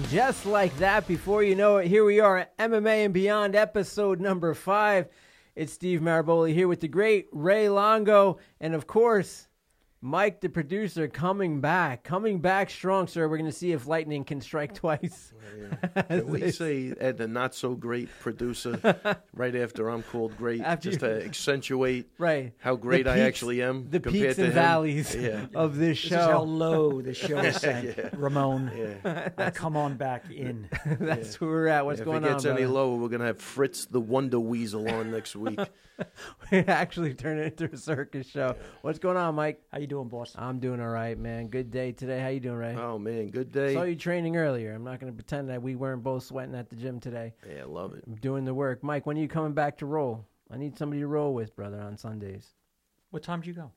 And just like that, before you know it, here we are at MMA and Beyond episode number five. It's Steve Maraboli here with the great Ray Longo. And of course, Mike, the producer, coming back, coming back strong, sir. We're going to see if lightning can strike oh. twice. Yeah. Can we say Ed, the not so great producer, right after I'm called great, After just to accentuate right? how great The I actually am The compared peaks to and him? valleys Yeah. of this This is how low the show sank, Yeah. Ramon. Yeah. Now come on back in. That's where we're at. What's if going it gets on? any brother? lower, we're gonna have Fritz the Wonder Weasel on next week. we actually turn it into a circus show. What's going on, Mike? How you doing, boss? I'm doing all right, man. Good day today. How you doing, Ray? oh man, good day. Saw you training earlier. I'm not going to pretend that we weren't both sweating at the gym today. Yeah, love it. I'm doing the work. Mike, when are you coming back to roll? I need somebody to roll with, brother, on Sundays. What time do you go?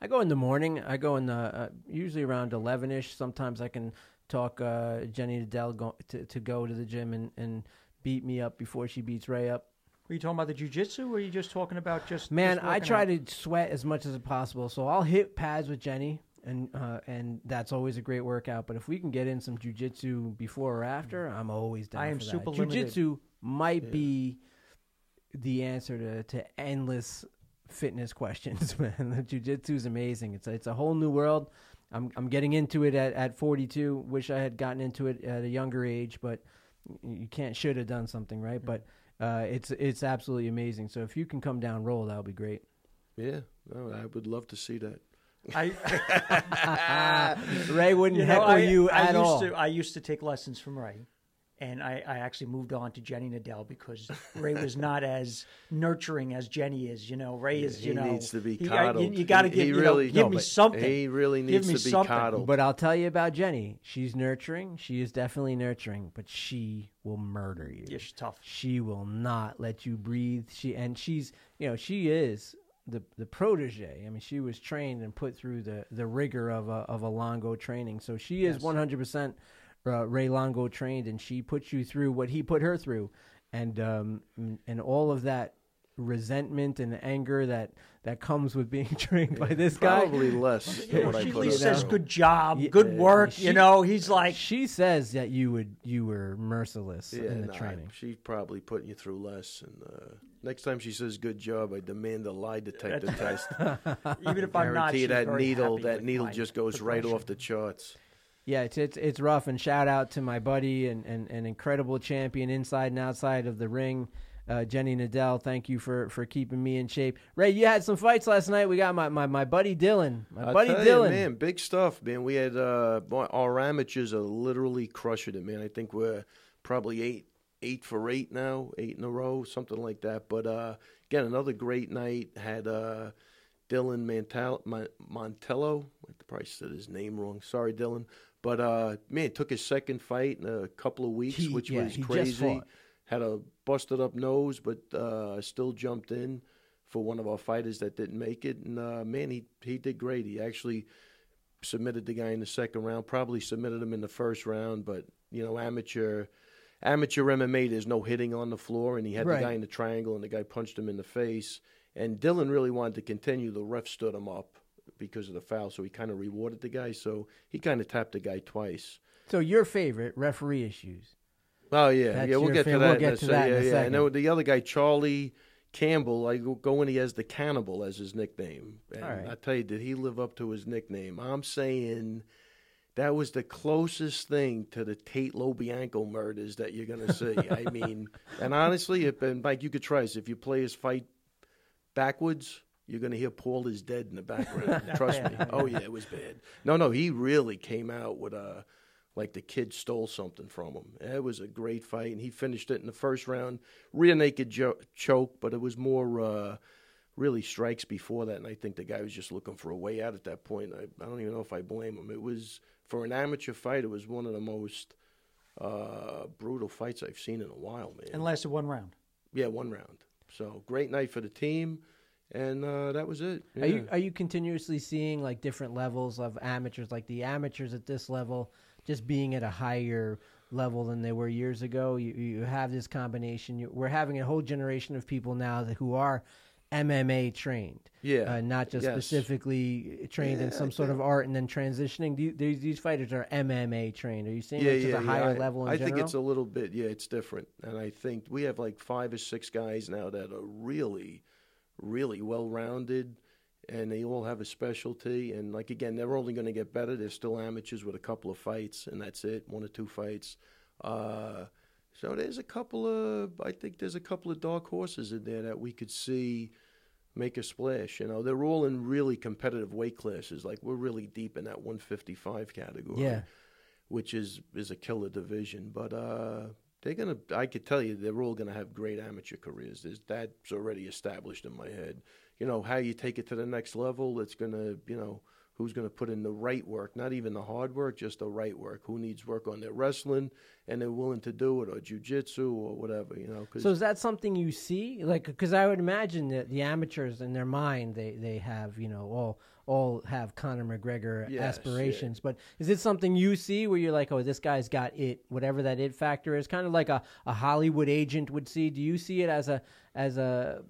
I go in the morning. I go in the uh, usually around eleven ish. Sometimes I can talk uh, Jenny Nadell go, to to go to the gym and, and beat me up before she beats Ray up. Were you talking about the jujitsu, or were you just talking about just Man, just I try out? to sweat as much as possible. So I'll hit pads with Jenny, and uh, and that's always a great workout. But if we can get in some jujitsu before or after, I'm always down. I am for super that. limited. Jujitsu might be the answer to, to endless fitness questions. Man, the jujitsu is amazing. It's a, it's a whole new world. I'm I'm getting into it at, at 42. Wish I had gotten into it at a younger age, but you can't should have done something right. But uh, it's it's absolutely amazing. So if you can come down roll, that would be great. Yeah, no, I would love to see that. I, Ray wouldn't you know, heckle I, you I at used all. To, I used to take lessons from Ray, and I, I actually moved on to Jenny Nadell because Ray was not as nurturing as Jenny is. You know, Ray is. he You know, needs to be he- I- coddled. You, got to give he you know, give no, me something. He really Give needs me to be something. coddled. But I'll tell you about Jenny. She's nurturing. She is definitely nurturing, but she will murder you. Yeah, she's tough. She will not let you breathe. She and she's you know she is the the protege. I mean, she was trained and put through the the rigor of a of a Longo training. So she is Yes. one hundred percent uh, Ray Longo trained, and she puts you through what he put her through, and um and- and all of that resentment and anger that that comes with being trained by this guy. Probably less You than know, what I she at least says through. good job, Yeah, good work. she- you know, he's like, she says that you would you were merciless Yeah, in the nah, training. She's probably putting you through less. And uh, next time she says "good job," I demand a lie detector test. even if I'm not, Guarantee that needle, that needle just goes right off the charts. Yeah, it's it's it's rough. And shout out to my buddy and, and, and incredible champion inside and outside of the ring, uh, Jenny Nadell. Thank you for, for keeping me in shape. Ray, you had some fights last night. We got my, my, my buddy Dylan. My I buddy Dylan. you, man, big stuff, man. We had uh, boy, our amateurs are literally crushing it, man. I think we're probably eight eight for eight now, eight in a row, something like that. But uh, again, another great night. Had uh, Dylan Mantel- Montello. I probably said his name wrong. Sorry, Dylan. But uh, man, took his second fight in a couple of weeks, He- which yeah, was crazy. Had a busted up nose, but uh, still jumped in for one of our fighters that didn't make it. And uh, man, he he did great. He actually submitted the guy in the second round. Probably submitted him in the first round, but you know, amateur amateur MMA, there's no hitting on the floor, and he had Right. the guy in the triangle, and the guy punched him in the face. And Dylan really wanted to continue. The ref stood him up because of the foul, so he kind of rewarded the guy. So he kind of tapped the guy twice. So your favorite referee issues. Oh yeah, That's yeah. We'll get to we'll get to that in yeah, a yeah. second. And then the other guy, Charlie Campbell, I go- go in. He has the Cannibal as his nickname. And All right. I tell you, did he live up to his nickname? I'm saying that was the closest thing to the Tate LaBianca murders that you're gonna see. I mean, and honestly, if, and Mike, you could try this. If you play his fight backwards. You're gonna hear Paul is dead in the background. Trust me. Oh yeah, it was bad. No, no, he really came out with a like the kid stole something from him. It was a great fight, and he finished it in the first round. Rear naked jo- choke, but it was more uh, really strikes before that, and I think the guy was just looking for a way out at that point. I, I don't even know if I blame him. It was for an amateur fight. It was one of the most uh, brutal fights I've seen in a while, man. and lasted one round. yeah, one round. So great night for the team, and uh, that was it. Are you are you continuously seeing like different levels of amateurs, like the amateurs at this level, just being at a higher level than they were years ago? You you have this combination. You, we're having a whole generation of people now that who are MMA trained. Yeah. Uh, not just Yes. specifically trained in some sort of art and then transitioning. You, these, these fighters are MMA trained. Are you seeing yeah, it's yeah, a yeah. higher I, level in I general? think it's a little bit, yeah, it's different. And I think we have like five or six guys now that are really, really well rounded and they all have a specialty. And like, again, they're only going to get better. They're still amateurs with a couple of fights, and that's it, one or two fights. Uh, so there's a couple of, I think there's a couple of dark horses in there that we could see make a splash. You know, they're all in really competitive weight classes. Like, we're really deep in that 155 category yeah. which is is a killer division. But uh, they're gonna. I could tell you, they're all gonna have great amateur careers. There's, that's already established in my head. You know how you take it to the next level. It's gonna. You know who's gonna put in the right work, not even the hard work, just the right work. Who needs work on their wrestling and they're willing to do it, or jujitsu, or whatever. You know. So is that something you see? Like, because I would imagine that the amateurs in their mind, they, they have, you know, all all have Conor McGregor Yes, aspirations. But is it something you see where you're like, oh, this guy's got it, whatever that it factor is, kind of like a, a Hollywood agent would see? Do you see it as a as a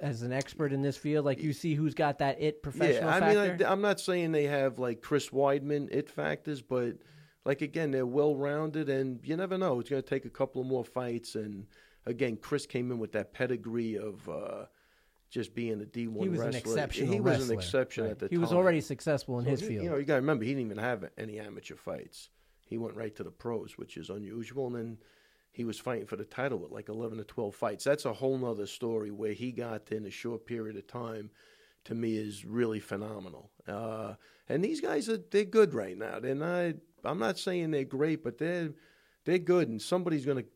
as an expert in this field? Like you see who's got that it professional yeah, I factor? mean, I, I'm not saying they have like Chris Weidman it factors, but like again, they're well rounded, and you never know. It's going to take a couple of more fights, and again, Chris came in with that pedigree of uh, just being a D1 he was wrestler. an exceptional He wrestler. was an exception Right. at the He time. He was already successful in So his he- field. You know, you got to remember he didn't even have any amateur fights. He went right to the pros, which is unusual, and then he was fighting for the title with like 11 or 12 fights. That's a whole nother story where he got in a short period of time. To me, is really phenomenal. Uh, and these guys are they're good right now. They're not. I'm not saying they're great, but they're they're good. And somebody's going to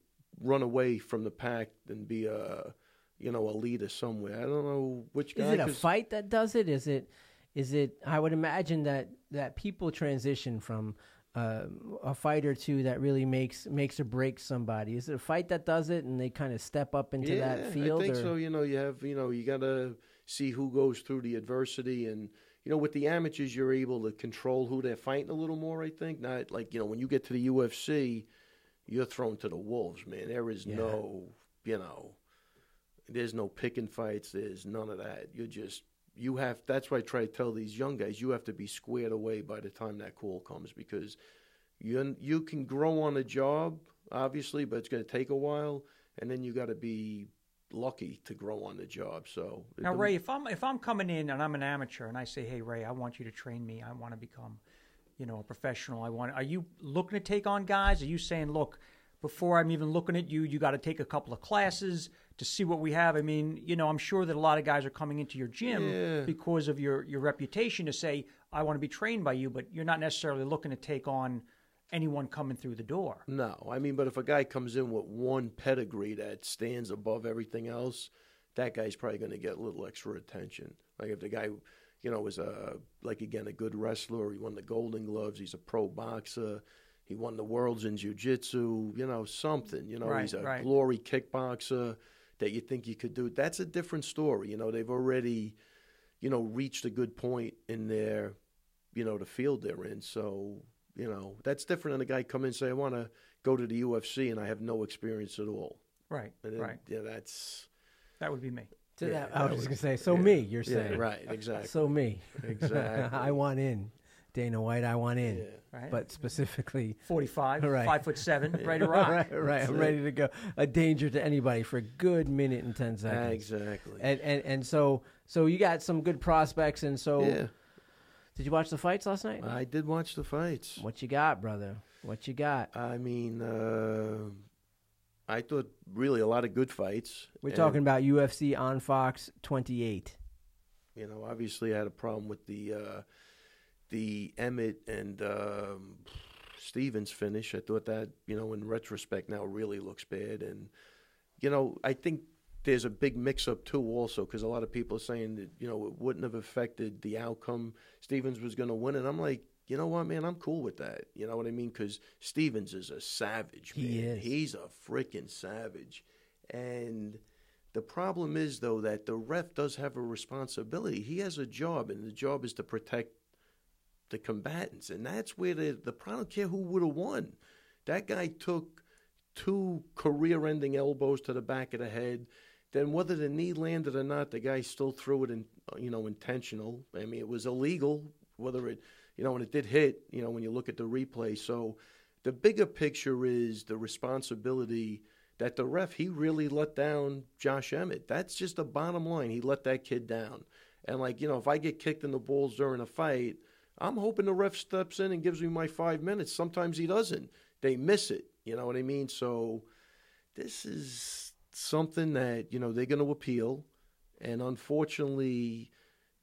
run away from the pack and be a you know a leader somewhere. I don't know which guy. Is it a fight that does it? Is it? Is it? I would imagine that that people transition from um, a fight or two that really makes makes or breaks somebody. Is it a fight that does it, and they kind of step up into yeah, that field? I think or? so. You know, you have you know you got to see who goes through the adversity, and you know with the amateurs you're able to control who they're fighting a little more. I think not like you know when you get to the UFC, you're thrown to the wolves, man. There is Yeah. no you know, there's no picking fights. There's none of that. You're just you have. That's why I try to tell these young guys you have to be squared away by the time that call comes because you you can grow on a job obviously, but it's going to take a while, and then you got to be lucky to grow on the job. So Now, Ray, if I'm if I'm coming in and I'm an amateur and I say, "Hey, Ray, I want you to train me. I want to become, you know, a professional. I want." Are you looking to take on guys? Are you saying, "Look, before I'm even looking at you, you got to take a couple of classes to see what we have"? I mean, you know, I'm sure that a lot of guys are coming into your gym Yeah. because of your your reputation to say, "I want to be trained by you," but you're not necessarily looking to take on anyone coming through the door. No, I mean, but if a guy comes in with one pedigree that stands above everything else, that guy's probably going to get a little extra attention. Like if the guy, you know, was a like again a good wrestler, he won the Golden Gloves, he's a pro boxer, he won the worlds in jiu-jitsu, you know, something. You know, Right, he's a right. glory kickboxer that you think you could do. That's a different story. You know, they've already, you know, reached a good point in their, you know, the field they're in. So you know, that's different than a guy come in and say, I want to go to the UFC and I have no experience at all. Right, And then, right. Yeah, that's That would be me. To yeah, that- I was just gonna say. So yeah, me, you're yeah, saying. right, exactly. So me. Exactly. I want in. Dana White, I want in. yeah. Right. But specifically, 45, Right. five foot seven, ready to rock. right, right. I'm ready to go. A danger to anybody for a good minute and ten seconds. Exactly. And and and so so you got some good prospects. And so, yeah, did you watch the fights last night? I did watch the fights. What you got, brother? What you got? I mean, uh, I thought really a lot of good fights. We're And, talking about UFC on Fox 28. You know, obviously I had a problem with the uh, the Emmett and um, Stephens finish. I thought that you know in retrospect now really looks bad, and you know I think there's a big mix up too also because a lot of people are saying that you know it wouldn't have affected the outcome. Stephens was going to win, and I'm like. You know what, man? I'm cool with that. You know what I mean? Because Stephens is a savage, man. He is. He's a freaking savage. And the problem is, though, that the ref does have a responsibility. He has a job, and the job is to protect the combatants. And that's where the, the I don't care who would have won. That guy took two career ending elbows to the back of the head. then whether the knee landed or not, the guy still threw it in, you know, intentional. I mean, it was illegal. Whether it, you know, and it did hit. You know, when you look at the replay. So, the bigger picture is the responsibility that the ref he really let down Josh Emmett. That's just the bottom line. He let that kid down. And like you know, if I get kicked in the balls during a fight, I'm hoping the ref steps in and gives me my five minutes. Sometimes he doesn't. They miss it. You know what I mean? So this is something that you know they're going to appeal, and unfortunately,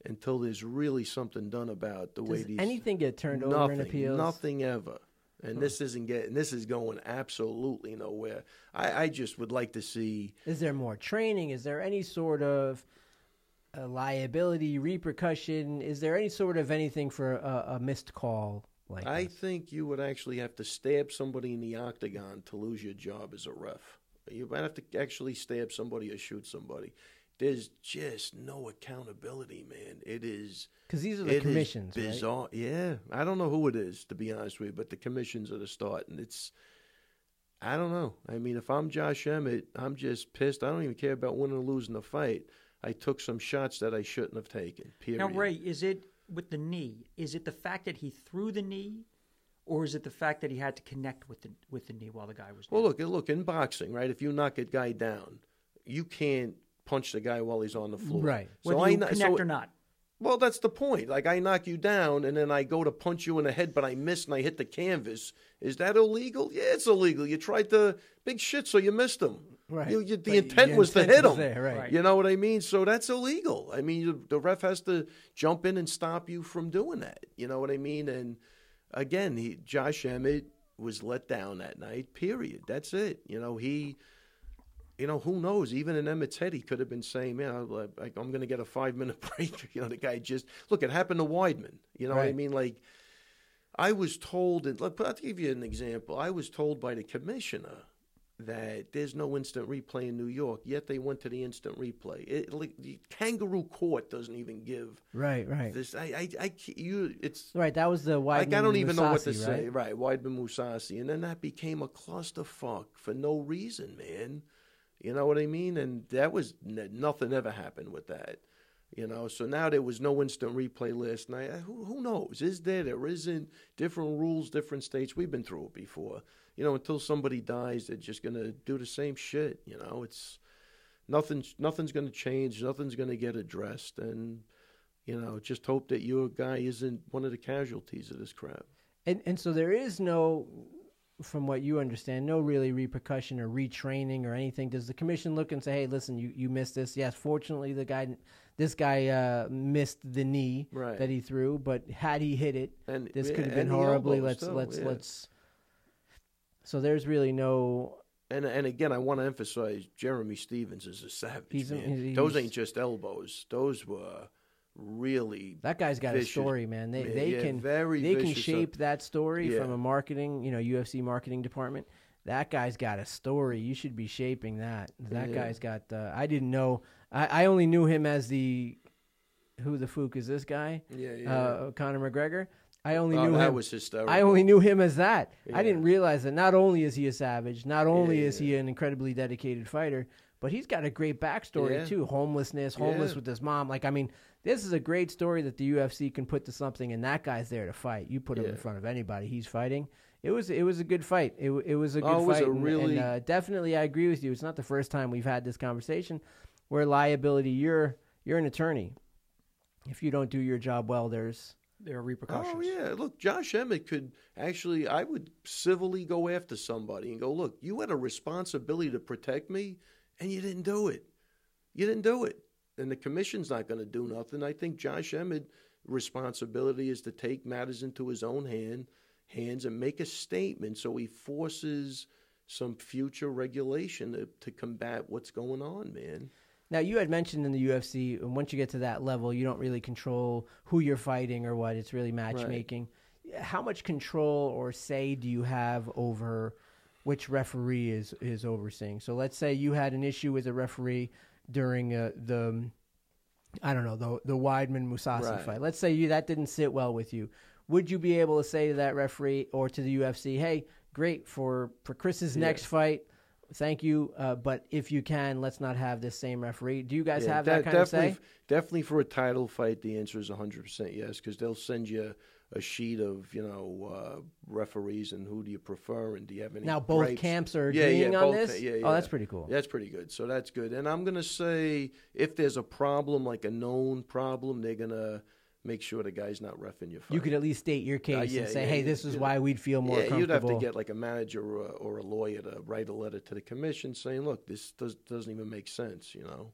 until there's really something done about the way Does these anything get turned nothing, over in appeals? nothing ever. And this isn't getting. This is going absolutely nowhere. I, I just would like to see. Is there more training? Is there any sort of uh, liability repercussion? Is there any sort of anything for a, a missed call like I this? think you would actually have to stab somebody in the octagon to lose your job as a ref. You might have to actually stab somebody or shoot somebody. There's just no accountability, man. It is. Because these are the commissions, right? bizarre. Yeah, I don't know who it is to be honest with you, but the commissions are the start, and it's. I don't know. I mean, if I'm Josh Emmett, I'm just pissed. I don't even care about winning or losing the fight. I took some shots that I shouldn't have taken. Period. Now, Ray, is it with the knee? Is it the fact that he threw the knee, or is it the fact that he had to connect with the with the knee while the guy was? Well, look, look in boxing, right? If you knock a guy down, you can't punch the guy while he's on the floor, Right. whether So I you connect so- or not. Well, that's the point. Like I knock you down, and then I go to punch you in the head, but I miss and I hit the canvas. Is that illegal? Yeah, it's illegal. You tried to big shit, so you missed him. Right. You, you, the intent was to hit was him. there, right. Right. You know what I mean? So that's illegal. I mean, you, the ref has to jump in and stop you from doing that. You know what I mean? And again, he, Josh Emmett was let down that night. Period. That's it. You know he. You know who knows? Even in Emmett's head, he could have been saying, "Man, I- I'm going to get a five minute break." You know, the guy just look. It happened to Weidman. You know what I mean? Like, I was told, and look, I'll give you an example. I was told by the commissioner that there's no instant replay in New York. Yet they went to the instant replay. It, like, the kangaroo court doesn't even give Right, right. this. I, I, I you. It's Right, that was the Weidman like I don't even know what to Mousasi, say. right? Right, Weidman Mousasi, and then that became a clusterfuck for no reason, man. You know what I mean? And that was nothing ever happened with that. You know, so now there was no instant replay last night. Who, who knows? Is there? There isn't. Different rules, different states. We've been through it before. You know, until somebody dies, they're just gonna do the same shit. You know, it's nothing's nothing's gonna change. Nothing's gonna get addressed, and you know, just hope that your guy isn't one of the casualties of this crap. And and so there is no, from what you understand, no really repercussion or retraining or anything. Does the commission look and say, "Hey, listen, you, you missed this"? Yes, fortunately, the guy, this guy uh, missed the knee Right. that he threw, but had he hit it, And this could have been horribly. Let's too, let's yeah. let's. So there's really no. And and again, I want to emphasize Jeremy Stephens is a savage He's man. he's- Those ain't just elbows; those were really That guy's got Vicious. a story, man. They they yeah, can very they can uh, shape that story yeah. from a marketing, you know, UFC marketing department. That guy's got a story. You should be shaping that. That Yeah. guy's got. Uh, I didn't know. I, I only knew him as the who the fook is this guy? yeah, yeah. Uh, Conor McGregor. I only oh, knew that him. was hysterical. I only knew him as that. I didn't realize that not only is he a savage, not only Yeah, is he an incredibly dedicated fighter, but he's got a great backstory Yeah. too. Homelessness, homeless Yeah. with his mom. Like I mean, this is a great story that the UFC can put to something, and that guy's there to fight. You put him in front of anybody, he's fighting. It was it was a good fight. It it was a good Oh, it was fight. a and- really- and, uh, definitely, I agree with you. It's not the first time we've had this conversation where liability. You're you're an attorney. If you don't do your job well, there's There are oh, repercussions. Oh yeah, look, Josh Emmett could actually. I would civilly go after somebody and go, "Look, you had a responsibility to protect me, and you didn't do it. You didn't do it." And the commission's not going to do nothing. I think Josh Emmett' responsibility is to take matters into his own hand, hands and make a statement so he forces some future regulation to, to combat what's going on, man. Now you had mentioned in the UFC, and once you get to that level, you don't really control who you're fighting or what. It's really matchmaking. How much control or say do you have over which referee is is overseeing? So let's say you had an issue with a referee during uh, the, I don't know, the the Weidman Mousasi Right. fight. Let's say you that didn't sit well with you. Would you be able to say to that referee or to the UFC, "Hey, great for for Chris's Yeah. next fight"? Thank you, uh, but if you can, let's not have this same referee. Do you guys Yeah, have de- that kind of definitely, say? Definitely for a title fight, the answer is 100% yes, because they'll send you a sheet of, you know, uh, referees and who do you prefer and do you have any Now both gripes? camps are Yeah, yeah, agreeing on both this. ca- yeah, Oh, that's pretty cool. That's pretty good. So that's good. And I'm going to say if there's a problem, like a known problem, they're going to make sure the guy's not roughing your fight. You could at least state your case yeah, and say, yeah, "Hey, this is why we'd feel more yeah, comfortable." you'd have to get like a manager or a, or a lawyer to write a letter to the commission saying, "Look, this does, doesn't even make sense," you know.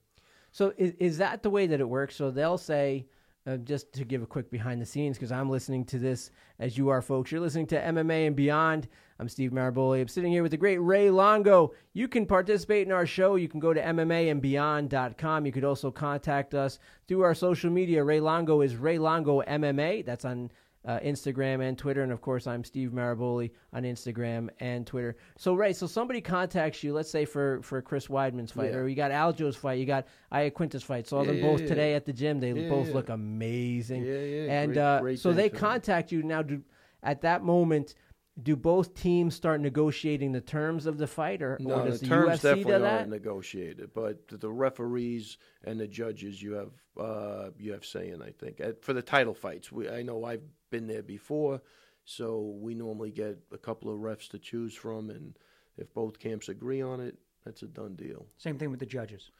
So is, is that the way that it works? So they'll say, uh, just to give a quick behind the scenes, because I'm listening to this as you are, folks. You're listening to MMA and Beyond. I'm Steve Maraboli. I'm sitting here with the great Ray Longo. You can participate in our show. You can go to MMAandBeyond.com. You could also contact us through our social media. Ray Longo is Ray Longo MMA. That's on uh, Instagram and Twitter. And of course, I'm Steve Maraboli on Instagram and Twitter. So, Ray, so somebody contacts you, let's say for, for Chris Weidman's fight, Yeah. or you got Aljo's fight, you got Iaquinta's fight. Saw Yeah, them both yeah. today at the gym. They both look amazing. Yeah, yeah, And great- uh, great so they them. contact you now. Do at that moment? Do both teams start negotiating the terms of the fight, or, No, or does the the, terms UFC definitely do that? aren't negotiated, but the referees and the judges, you have uh, you have saying. I think for the title fights, we, I know I've been there before, so we normally get a couple of refs to choose from, and if both camps agree on it, that's a done deal. Same thing with the judges.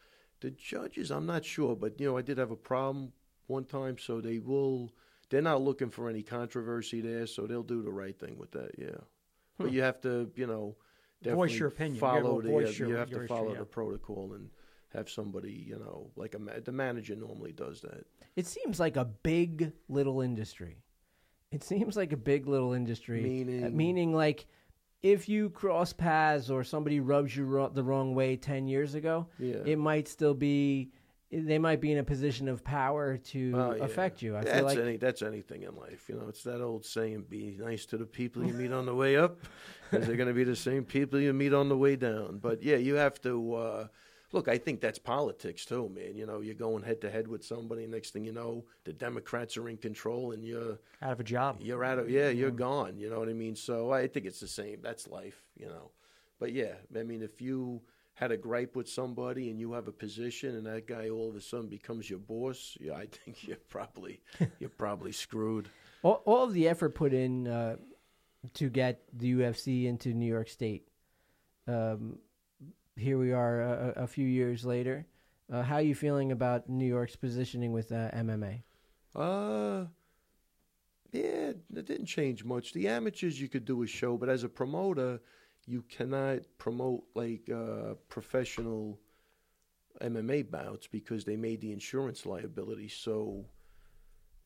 The judges, I'm not sure, but you know, I did have a problem one time, so they will. They're not looking for any controversy there, so they'll do the right thing with that. Yeah, but you have to, you know, Voice your opinion. Follow gotta the. voice your- you have to issue, follow yeah. the protocol and have somebody, you know, like a the manager normally does that. It seems like a big little industry. It seems like a big little industry. Meaning? Uh, meaning like if you cross paths or somebody rubs you ro- the wrong way 10 years ago, Yeah. it might still be they might be in a position of power to Oh, yeah. affect you. I that's feel like any, that's anything in life. You know, it's that old saying: "Be nice to the people you meet on the way up, because they're going to be the same people you meet on the way down." But yeah, you have to uh, look. I think that's politics too, man. You know, you're going head to head with somebody. Next thing you know, the Democrats are in control, and you're Out of a job. you're out of yeah, you're gone. You know what I mean? So I think it's the same. That's life. You know, but yeah, I mean, if you had a gripe with somebody and you have a position and that guy all of a sudden becomes your boss, yeah, I think you're probably you're probably screwed. all, all of the effort put in uh, to get the UFC into New York State. Um, here we are a, a few years later. Uh, how are you feeling about New York's positioning with uh, MMA? Uh yeah, it didn't change much. The amateurs you could do a show, but as a promoter, you cannot promote like uh, professional MMA bouts because they made the insurance liability so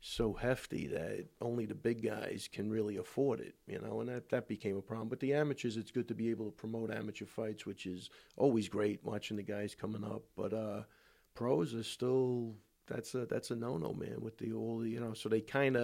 so hefty that only the big guys can really afford it, you know, and that, that became a problem. But the amateurs, it's good to be able to promote amateur fights, which is always great watching the guys coming up. But uh, pros are still that's a that's a no no man with the all the you know. So they kind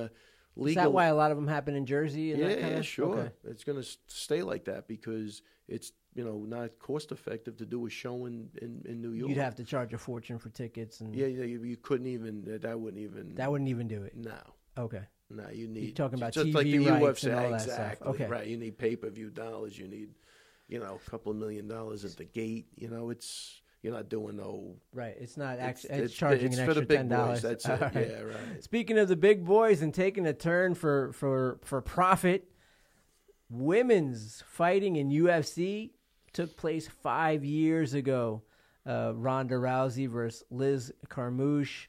of Is that why a lot of them happen in Jersey? And yeah, that kind yeah, of? sure. Okay. It's going to stay like that because it's you know not cost effective to do a show in in, in New York. You'd have to charge a fortune for tickets, and yeah, yeah, you, you couldn't even that wouldn't even that wouldn't even do it. no. Okay. No, you need. talking about just TV like the rights UFC, and all that stuff. exactly. Okay. right. You need pay per view dollars. You need, you know, a couple of million dollars at the gate. You know, it's you're not doing no. Right. It's not actually. It's, it's- charging it's an extra ten dollars. That's it. Yeah, right. Speaking of the big boys and taking a turn for for for profit, women's fighting in UFC took place five years ago. Uh, Ronda Rousey versus Liz Carmouche.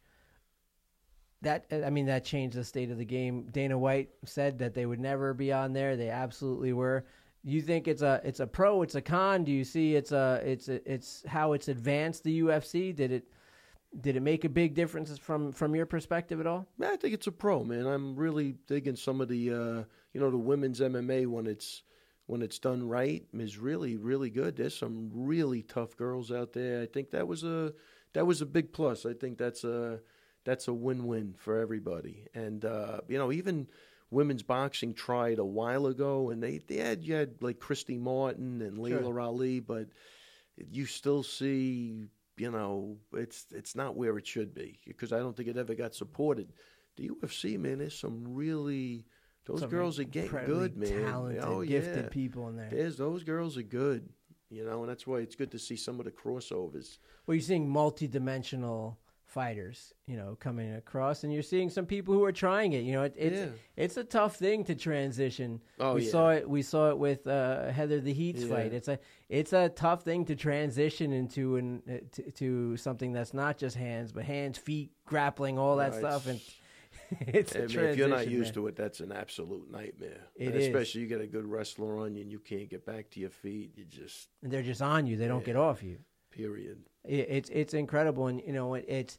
That I mean, that changed the state of the game. Dana White said that they would never be on there. They absolutely were. You think it's a it's a pro, it's a con? Do you see it's a it's a, it's how it's advanced the UFC? Did it did it make a big difference from from your perspective at all? Yeah, I think it's a pro, man. I'm really digging some of the, uh, you know, the women's MMA when it's when it's done right is really really good. There's some really tough girls out there. I think that was a that was a big plus. I think that's a that's a win-win for everybody. And uh, you know, even women's boxing tried a while ago, and they they had you had like Christy Martin and Laila Sure. Ali, but you still see you know it's it's not where it should be because I don't think it ever got supported. The UFC man, there's some really those Some girls are getting good, man. Oh, talented, oh gifted yeah, people in there. there's those girls are good. You know, and that's why it's good to see some of the crossovers. Well, you're seeing multi-dimensional fighters, you know, coming across, and you're seeing some people who are trying it. You know, it, it's Yeah. it's a tough thing to transition. Oh, we yeah. saw it. We saw it with uh, Heather the Heat's Yeah. fight. It's a it's a tough thing to transition into an uh, to, to something that's not just hands, but hands, feet, grappling, all that stuff, and it's I mean, if you're not used man. to it, that's an absolute nightmare. It And is. Especially you get a good wrestler on you and you can't get back to your feet. You just and they're just on you. They don't get off you. Period. It, it's it's incredible, and you know it, it's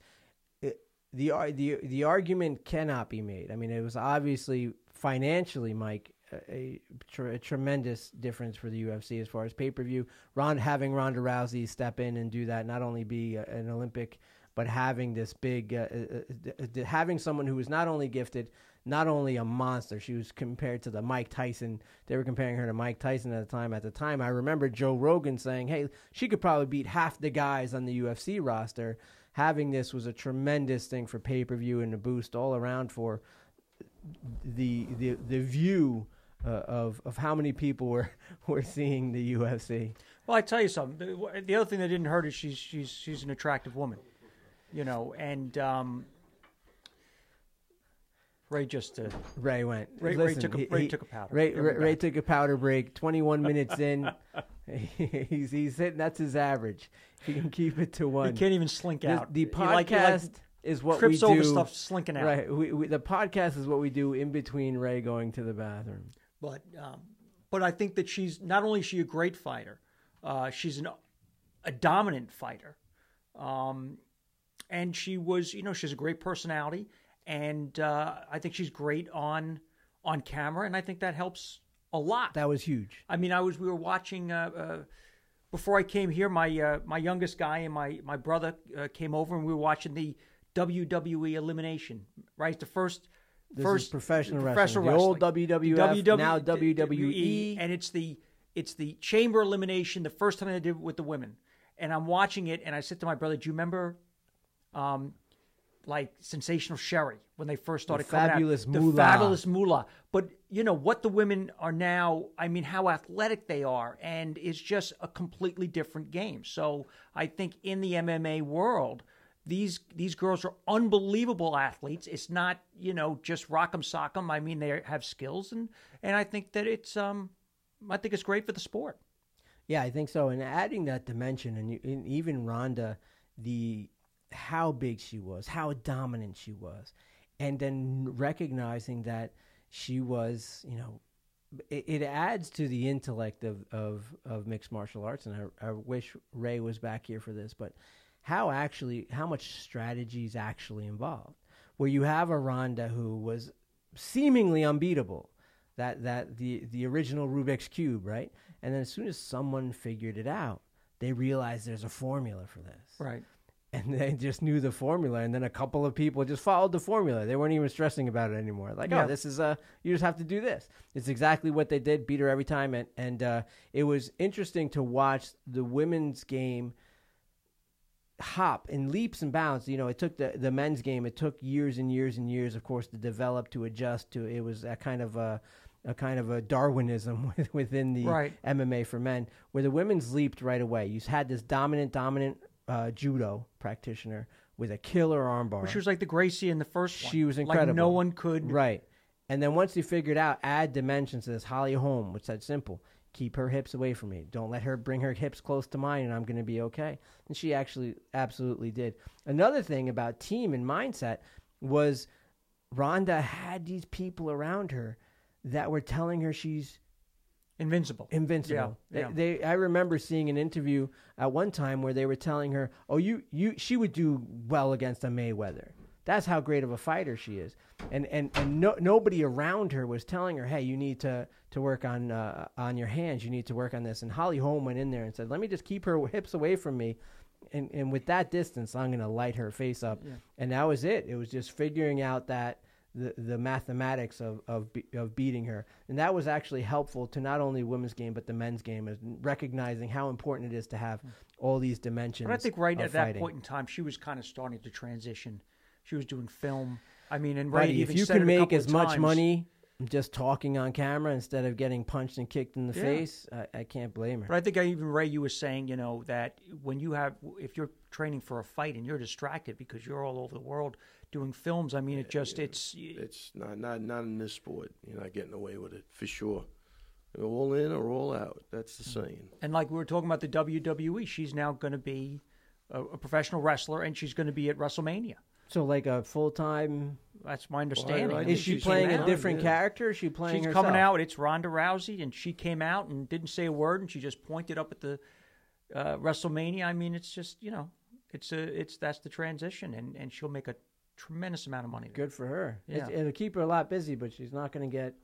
it, the the the argument cannot be made. I mean, it was obviously financially, Mike, a, tr- a tremendous difference for the UFC as far as pay per view. Ron having Ronda Rousey step in and do that, not only be a, an Olympic, but having this big, uh, uh, uh, uh, having someone who is not only gifted. Not only a monster, she was compared to the Mike Tyson. They were comparing her to Mike Tyson at the time. At the time, I remember Joe Rogan saying, "Hey, she could probably beat half the guys on the UFC roster." Having this was a tremendous thing for pay per view and a boost all around for the the the view uh, of of how many people were were seeing the UFC. Well, I tell you something. The, the other thing that didn't hurt is she's she's she's an attractive woman, you know. And um, Ray just uh, Ray went. Ray, Ray Listen, took a, he- Ray he- took a powder. Ray, Ray, Ray took a powder break. Twenty one minutes in, he's he's hitting. That's his average. He can keep it to one. He can't even slink The, out. the He podcast like- he like is what we do. trips over stuff slinking out. Right. We, we, the podcast is what we do in between Ray going to the bathroom. But um, but I think that she's not only is she a great fighter, uh, she's an, a dominant fighter, um, and she was you know she's a great personality, and uh, I think she's great on on camera, and I think that helps a lot. That was huge. I mean, I was we were watching uh, uh, before I came here. My uh, my youngest guy and my my brother uh, came over, and we were watching the WWE elimination. Right, the first This first professional, professional wrestling. The old wrestling. WWF, WW now WWE. And it's the it's the chamber elimination. The first time they did it with the women, and I'm watching it, and I said to my brother, "Do you remember, um, like Sensational Sherri when they first started coming Fabulous out? The fabulous Moolah." But you know what the women are now. I mean, how athletic they are, and it's just a completely different game. So I think in the MMA world. These these girls are unbelievable athletes. It's not you know just rock 'em sock 'em. I mean they have skills and and I think that it's um I think it's great for the sport. Yeah, I think so. And adding that dimension, and, you, and even Ronda, the how big she was, how dominant she was, and then recognizing that she was, you know, it, it adds to the intellect of, of, of mixed martial arts. And I, I wish Ray was back here for this, but how actually, how much strategy is actually involved? Where you have a Ronda who was seemingly unbeatable, that that the the original Rubik's cube, right? And then as soon as someone figured it out, they realized there's a formula for this, Right. And they just knew the formula. And then a couple of people just followed the formula. They weren't even stressing about it anymore. Like, Yeah. oh, this is uh you just have to do this. It's exactly what they did. Beat her every time, and and uh, it was interesting to watch the women's game hop in leaps and bounds. You know, it took the the men's game. It took years and years and years, of course, to develop to adjust to. It was a kind of a a kind of a Darwinism within the Right. MMA for men, where the women's leaped right away. You had this dominant, dominant uh, judo practitioner with a killer armbar. Which was like the Gracie in the first one. She was Like incredible. no one could Right. And then once you figured out, add dimensions to this. Holly Holm, which said simple. Keep her hips away from me. Don't let her bring her hips close to mine, and I'm going to be okay. And she actually absolutely did. Another thing about team and mindset was Ronda had these people around her that were telling her she's invincible. invincible. Yeah, yeah. They, they, I remember seeing an interview at one time where they were telling her, "Oh, you, you, she would do well against a Mayweather. That's how great of a fighter she is." And and and no, nobody around her was telling her, "Hey, you need to to work on uh, on your hands. You need to work on this." And Holly Holm went in there and said, "Let me just keep her hips away from me." And, and with that distance, I'm going to light her face up, and that was it. It was just figuring out that the the mathematics of of be, of beating her, and that was actually helpful to not only women's game but the men's game, is recognizing how important it is to have mm. all these dimensions. But I think right at that point in time, she was kind of starting to transition. She was doing film. I mean, and Ray if you can make as much times. money just talking on camera instead of getting punched and kicked in the Yeah. face, I, I can't blame her. But I think I even Ray, you were saying, you know, that when you have, if you're training for a fight and you're distracted because you're all over the world doing films, I mean, it just, it's, It's not not not in this sport. You're not getting away with it for sure. You're all in or all out. That's the saying. and like we were talking about the WWE, she's now going to be a, a professional wrestler and she's going to be at WrestleMania. So, like a full time, That's my understanding. I is she playing a fine, different yeah. character? Is she playing She's herself? coming out. It's Ronda Rousey, and she came out and didn't say a word, and she just pointed up at the uh, WrestleMania. I mean, it's just you know, it's a it's that's the transition, and and she'll make a tremendous amount of money. Good for her. It, Yeah. it'll keep her a lot busy, but she's not going to get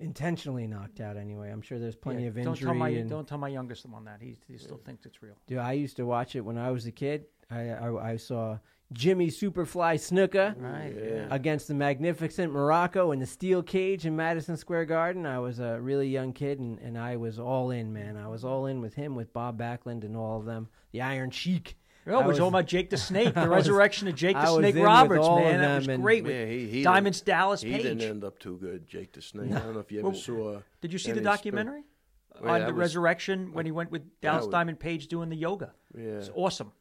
intentionally knocked out anyway. I'm sure there's plenty Yeah, of don't injury. tell my and, don't tell my youngest one that he he still thinks it's real. Dude, I used to watch it when I was a kid. I I, I saw Jimmy Superfly Snuka Right? Yeah. against the magnificent Muraco in the steel cage in Madison Square Garden. I was a really young kid, and, and I was all in, man. I was all in with him, with Bob Backlund, and all of them. The Iron Sheik. Oh, I we're was- talking about Jake the Snake, I the was- resurrection of Jake the was Snake Roberts, man. That was and- great. with Yeah, he, he Diamonds didn't- Dallas He Page. didn't end up too good, Jake the Snake. I don't know if you ever Well, saw. Did you see the spe- documentary Well, on that the was- resurrection when he went with Dallas was- Diamond Page doing the yoga? Yeah. It's awesome.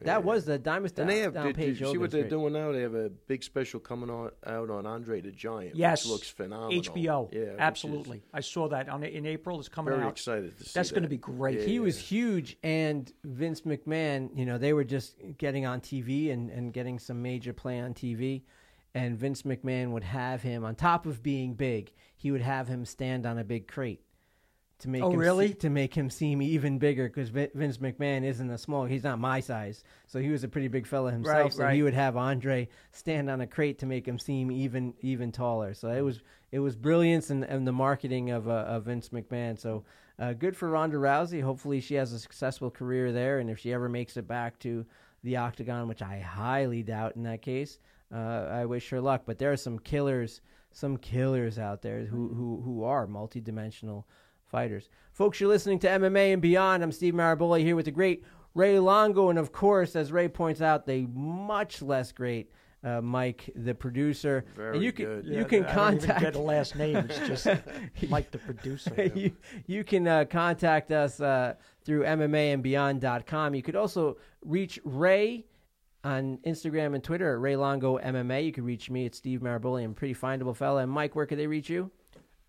That was the Diamond And they have. down Did, did page you see what they're great. doing now? They have a big special coming on out on Andre the Giant. Yes, which looks phenomenal. HBO. Yeah, which is absolutely. I saw that on in April. It's coming Very out. excited to see. That's going to be great. Yeah. He was huge, and Vince McMahon, you know, they were just getting on TV and, and getting some major play on TV. And Vince McMahon would have him, on top of being big, he would have him stand on a big crate to make Oh, him really? se- to make him seem even bigger because Vince McMahon isn't a small. He's not my size, so he was a pretty big fella himself. Right, so right. he would have Andre stand on a crate to make him seem even even taller. So it was it was brilliance and, and the marketing of uh, of Vince McMahon. So uh, good for Ronda Rousey. Hopefully she has a successful career there, and if she ever makes it back to the octagon, which I highly doubt in that case, uh, I wish her luck. But there are some killers, some killers out there who who who are multidimensional fighters. Folks, you're listening to MMA and Beyond. I'm Steve Maraboli here with the great Ray Longo, and of course, as Ray points out, the much less great uh, Mike, the producer. Very and you can good. you Yeah, can I don't even contact get a last name. It's just Mike the producer. you, you can uh, contact us uh, through MMAandBeyond.com. You could also reach Ray on Instagram and Twitter at Ray Longo MMA. You can reach me at Steve Maraboli. I'm a pretty findable fella. And Mike, where could they reach you?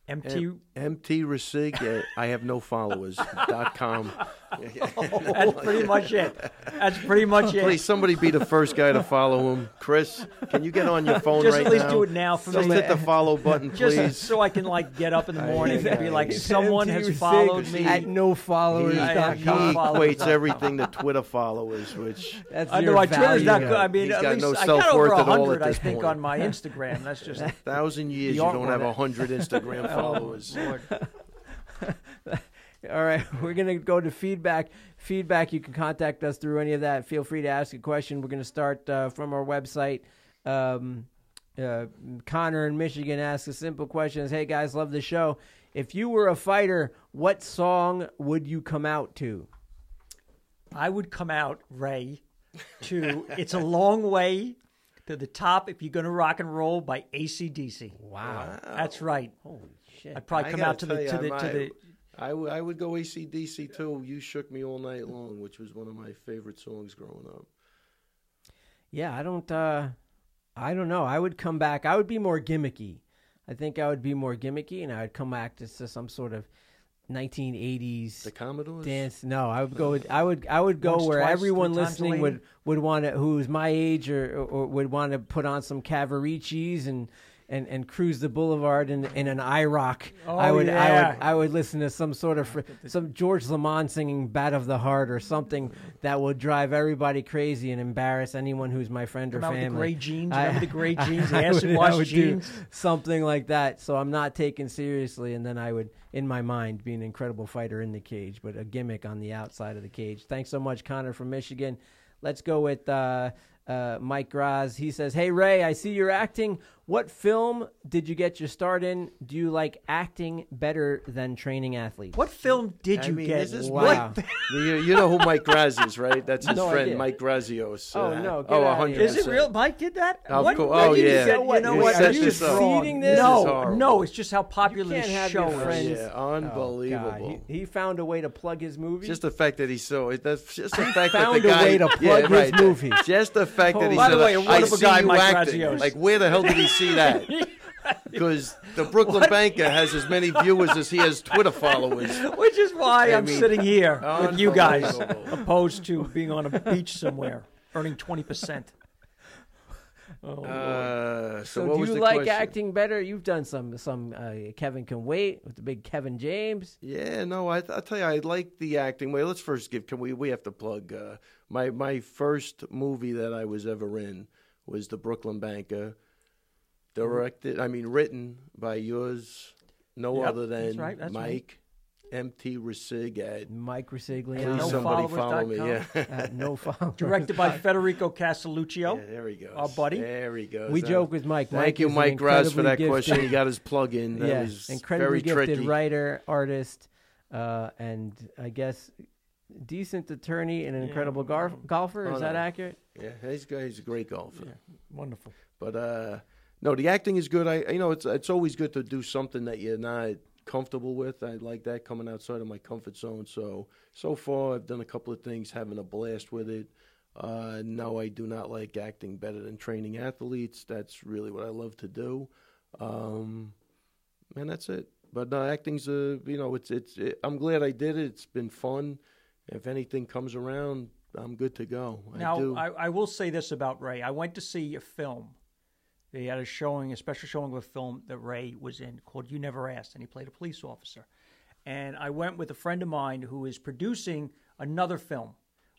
MT. MT Resig at I have no followers dot com. That's pretty much it. That's pretty much it. Please, somebody be the first guy to follow him. Chris, can you get on your phone Just right at least now? do it now for Just me. hit the follow button, Just please. so I can like get up in the morning and be like, someone MT has Sig followed me. At no followers. He, I have he equates everything to Twitter followers, which That's I know my Twitter's not good. I mean, He's at got least no I got over self-worth at all hundred. at I think point. on my Instagram. That's just a thousand years you don't have a hundred Instagram Oh, followers. Lord. All right, we're going to go to feedback. Feedback, you can contact us through any of that. Feel free to ask a question. We're going to start uh, from our website. Um, uh, Connor in Michigan asks a simple question: is, Hey guys, love the show. If you were a fighter, what song would you come out to? I would come out, Ray, to It's a Long Way to the Top If You're Gonna Rock and Roll by ACDC. Wow, That's right. Holy shit! I'd probably come out to the you, to I the to the I, w- I would go ACDC too. You shook me all night long, which was one of my favorite songs growing up. Yeah, I don't. Uh, I don't know. I would come back. I would be more gimmicky. I think I would be more gimmicky, and I would come back to, to some sort of 1980s The Commodores. dance. No, I would go. With, I would. I would go Once, where twice, everyone three times a listening would would want to, who's my age or, or would want to put on some Cavariccis and. And, and cruise the boulevard in, in an IROC. Oh, I would I would I would listen to some sort of fr- some George LaMond singing "Bad of the Heart" or something that would drive everybody crazy and embarrass anyone who's my friend or come out family. the gray jeans. I- Remember the gray jeans, the I acid wash jeans. something like that. So I'm not taken seriously, and then I would, in my mind, be an incredible fighter in the cage, but a gimmick on the outside of the cage. Thanks so much, Connor from Michigan. Let's go with uh, uh, Mike Graz. He says, "Hey Ray, I see you're acting. What film did you get your start in? Do you like acting better than training athletes? What film did I you mean, get? this is Wow. What? You, you know who Mike Graz is, right? That's his No friend, idea. Mike Grazios. Oh, Uh, no, get oh, outta 100%. Is it real? Mike did that? Of What- course- what oh, did you yeah. get? You know We what? Are you this up. seeding this? This No, horrible. no. It's just how popular You can't this have show your is. friends- Yeah, Oh, unbelievable. He, he found a way to plug his movie. Just the fact that he's so that's just the fact that found the a guy way to plug yeah, his right. movie. Just the fact that he By said, the way, a "I wonderful see guy, you Mike acting." Grazios. Like where the hell did he see that? Because the Brooklyn Banker has as many viewers as he has Twitter followers. Which is why I I'm mean, sitting here with you guys, unbelievable. opposed to being on a beach somewhere earning twenty percent. Oh, Uh, so, so what do was you the like question? acting better? You've done some some uh, Kevin Can Wait with the big Kevin James. Yeah, no, I I'll tell you, I like the acting. Wait, let's first give. Can we? We have to plug uh, my my first movie that I was ever in was The Brooklyn Banker, directed. I mean, written by yours, no Yep, other that's than right, that's right. Mike M.T. Resig at. Mike Please, Resigliano No somebody follow dot me. com. Yeah. at no follow. Directed by Federico Castelluccio. Yeah, there he goes. Our buddy. There he goes. We Uh, joke with Mike. Thank you, Mike Graz, for that incredibly question. He got his plug in. That yeah, was incredibly very gifted tricky. writer, artist, uh, and I guess decent attorney and an incredible gar- golfer. Oh, Is that accurate? Yeah, he's, he's a great golfer. Wonderful. But uh, no, the acting is good. I you know it's it's always good to do something that you're not comfortable with. I like that coming outside of my comfort zone. So so far, I've done a couple of things, having a blast with it. Uh, no, I do not like acting better than training athletes. That's really what I love to do. Um, and that's it. But no, acting's a you know it's it's. It, I'm glad I did it. It's been fun. If anything comes around, I'm good to go. I Now, do. I, I will say this about Ray. I went to see a film. They had a showing, a special showing of a film that Ray was in called You Never Asked, and he played a police officer. And I went with a friend of mine who is producing another film,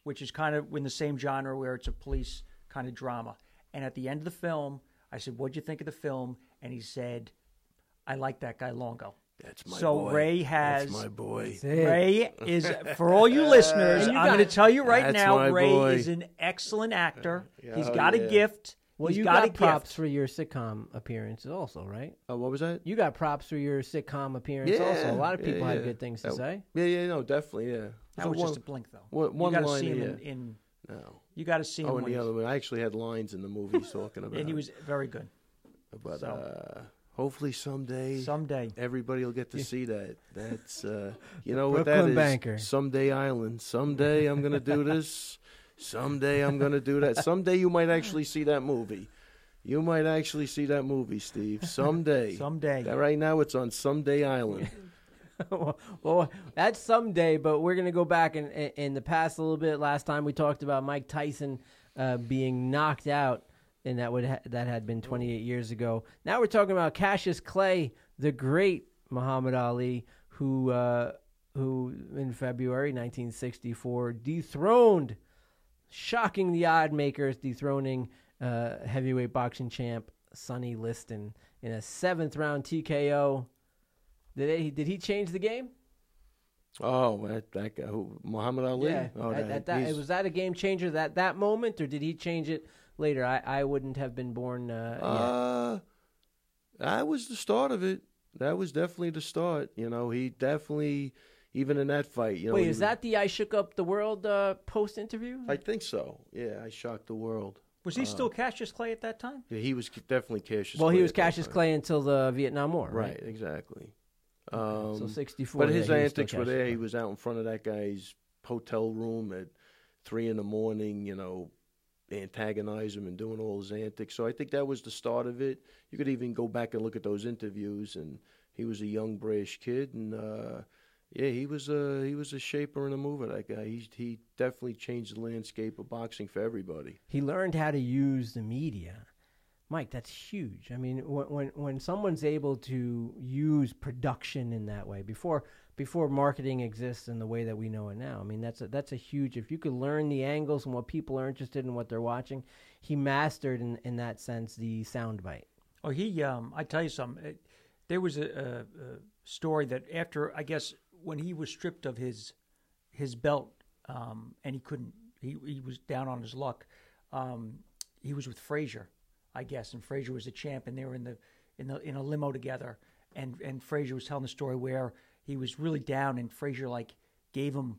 which is kind of in the same genre where it's a police kind of drama. And at the end of the film, I said, What'd you think of the film? And he said, I like that guy Longo. That's my so boy. Ray has That's my boy. Ray is for all you listeners. You I'm going to tell you right That's now, Ray boy. is an excellent actor. He's oh, got yeah. a gift. Well, He's you got, got, a props gift. for your sitcom appearances, also, right? Oh, what was that? You got props for your sitcom appearance, also. A lot of yeah, people have yeah. good things to That- say. Yeah, yeah, no, definitely, yeah. That So was one, just a blink, though. one- one you got to line, see him yeah. in, in. no. You got to see him. Oh, and the other one, I actually had lines in the movie talking about. and he was very good. But so. uh, hopefully someday, Someday. everybody will get to see that. That's uh, you know what that Brooklyn. Banker. Someday Island. Someday I'm gonna do this. Someday I'm gonna do that. Someday you might actually see that movie. You might actually see that movie, Steve. Someday. Someday. That right now it's on Someday Island. well, well, that's someday, but we're going to go back in, in, in the past a little bit. Last time we talked about Mike Tyson uh, being knocked out, and that would ha- that had been 28 years ago. Now we're talking about Cassius Clay, the great Muhammad Ali, who uh, who in February 1964 dethroned, shocking the odd makers, dethroning uh, heavyweight boxing champ Sonny Liston in a seventh round TKO. Did he, did he change the game? Oh, that, that guy, who, Muhammad Ali? Yeah. Oh, at, at that, he's- was that a game changer that that moment, or did he change it later? I, I wouldn't have been born. Uh. Uh, that was the start of it. That was definitely the start. You know, he definitely, even in that fight, you know. Wait, is that the "I shook up the world" uh, post interview? I think so. Yeah, I shocked the world. Was he still Cassius Clay at that time? Yeah, he was definitely Cassius. well, he was at that Cassius time. Clay until the Vietnam War, right? Right, exactly. Um, so '64. but yeah, his he was still antics were Cassius there. Clay. He was out in front of that guy's hotel room at three in the morning. You know, antagonize him and doing all his antics. So I think that was the start of it. You could even go back and look at those interviews, and he was a young British kid, and uh, yeah, he was a he was a shaper and a mover. That guy, he he definitely changed the landscape of boxing for everybody. he learned how to use the media. Mike, that's huge. I mean, when when when someone's able to use production in that way before before marketing exists in the way that we know it now. I mean, that's a, that's a huge. If you could learn the angles and what people are interested in, what they're watching, he mastered in in that sense the soundbite. Oh, he. Um, I tell you something. It, there was a, a, a story that after I guess when he was stripped of his his belt um, and he couldn't, he he was down on his luck. Um, he was with Frazier I guess, and Frazier was the champ, and they were in the in the in a limo together, and and Frazier was telling the story where he was really down, and Frazier like gave him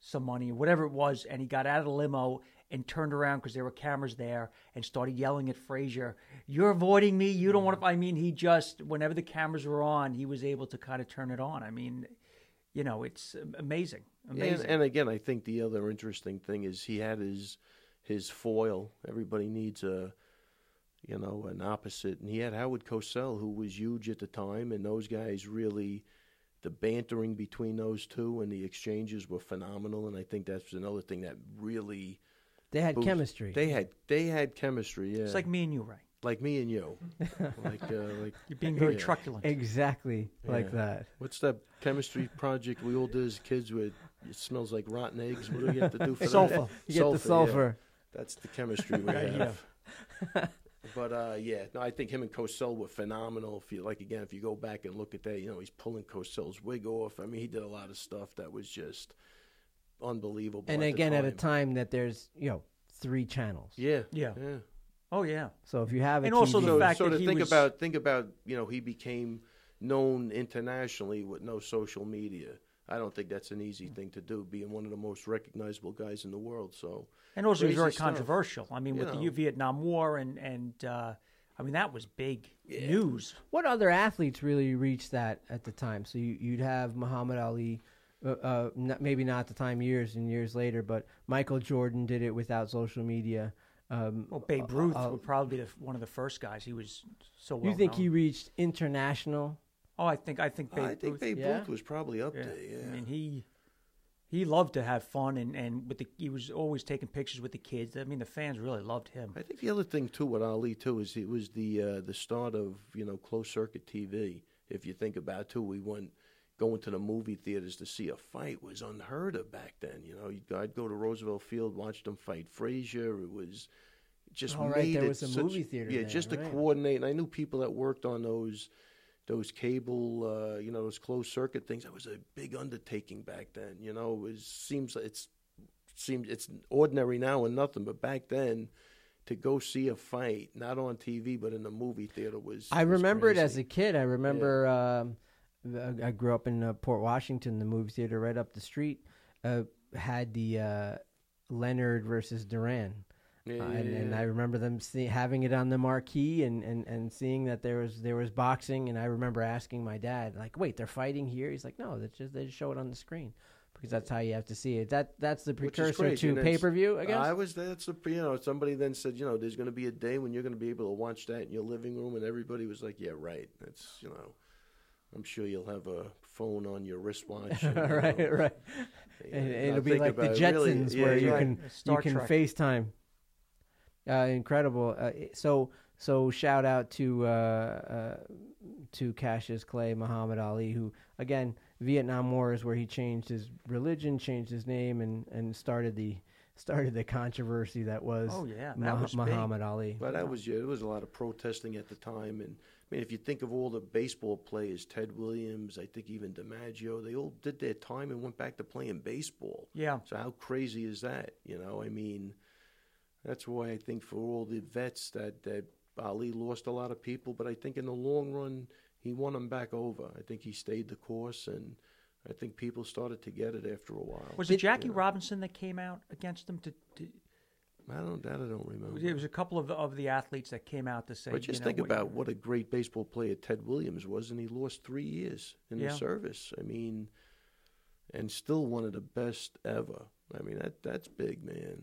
some money or whatever it was, and he got out of the limo and turned around because there were cameras there and started yelling at Frazier, "You're avoiding me. You don't want to." I mean, he just whenever the cameras were on, he was able to kind of turn it on. I mean, you know, it's amazing, amazing. And, and again, I think the other interesting thing is he had his his foil. Everybody needs a you know an opposite, and he had Howard Cosell, who was huge at the time, and those guys really. The bantering between those two and the exchanges were phenomenal, and I think that's another thing that really They had boost- chemistry. They had they had chemistry, yeah. it's like me and you, Ray. Like me and you, like uh, like You're being very Yeah. truculent. exactly like that. What's that chemistry project we all did as kids With it smells like rotten eggs? What do we have to do for Sulfur. that? You get the yeah. sulfur. That's the chemistry we Yeah, have. but uh, yeah, no, I think him and Cosell were phenomenal. If you like, again, if you go back and look at that, you know, he's pulling Cosell's wig off. I mean, he did a lot of stuff that was just unbelievable. And at the again, at a time. time that there's you know three channels. yeah, Yeah. yeah. Oh yeah. So if you have a And also the so, fact so that to he think was- about think about you know he became known internationally with no social media. I don't think that's an easy thing to do, being one of the most recognizable guys in the world. So And also, he's Crazy very stuff. controversial. I mean, You with know. the Vietnam War and and uh, I mean that was big news. What other athletes really reached that at the time? So you, you'd have Muhammad Ali, uh, uh, not, maybe not at the time, years and years later, but Michael Jordan did it without social media. Um, Well, Babe Ruth uh, would probably be the, one of the first guys. He was so well. you think known. he reached international? Oh, I think I think Babe I think Ruth. Babe yeah? Ruth was probably up yeah. there. Yeah, I mean, he he loved to have fun and and with the he was always taking pictures with the kids. I mean, the fans really loved him. I think the other thing too with Ali too is it was the uh, the start of you know closed circuit TV. If you think about it, too, we went going to the movie theaters to see a fight was unheard of back then. You know, You'd- I'd go to Roosevelt Field, watch them fight Frazier. It was just Oh, right, there it was a such- movie theater Yeah, there, just to right. coordinate. And I knew people that worked on those those cable, uh, you know, those closed circuit things. That was a big undertaking back then. You know, it was, seems like it's seems it's ordinary now and nothing, but back then to go see a fight, not on TV but in the movie theater was. I was remember it as a kid. I remember um, I- grew up in uh, Port Washington. The movie theater right up the street uh, had the uh, Leonard versus Duran. Yeah, Uh, yeah, and, and. I remember them see, having it on the marquee and, and, and seeing that there was there was boxing and I remember asking my dad like wait they're fighting here he's like no that's just they just show it on the screen because that's how you have to see it that that's the precursor to pay per view I guess I was that's a, you know somebody then said you know there's going to be a day when you're going to be able to watch that in your living room and everybody was like yeah right that's you know I'm sure you'll have a phone on your wristwatch and, you right know, right yeah, and now it'll be like the about it, really, Jetsons yeah, where you right. can Star you can Trek. FaceTime. Uh, incredible. Uh, so so shout out to uh, uh, to Cassius Clay, Muhammad Ali, who again Vietnam War is where he changed his religion, changed his name, and, and started the started the controversy that was, Oh yeah, that Mah- was big. Muhammad Ali. But that was yeah, there was a lot of protesting at the time, and I mean, if you think of all the baseball players, Ted Williams, I think even DiMaggio, they all did their time and went back to playing baseball. Yeah, So how crazy is that? You know, I mean, that's why I think for all the vets that that Ali lost a lot of people, but I think in the long run he won them back over. I think he stayed the course, and I think people started to get it after a while. was it Jackie Robinson that came out against him? To, to I don't that I don't remember. it was a couple of of the athletes that came out to say. But just you know, think what- about what a great baseball player Ted Williams was, and he lost three years in Yeah. the service. I mean, and still one of the best ever. I mean, that that's big, man.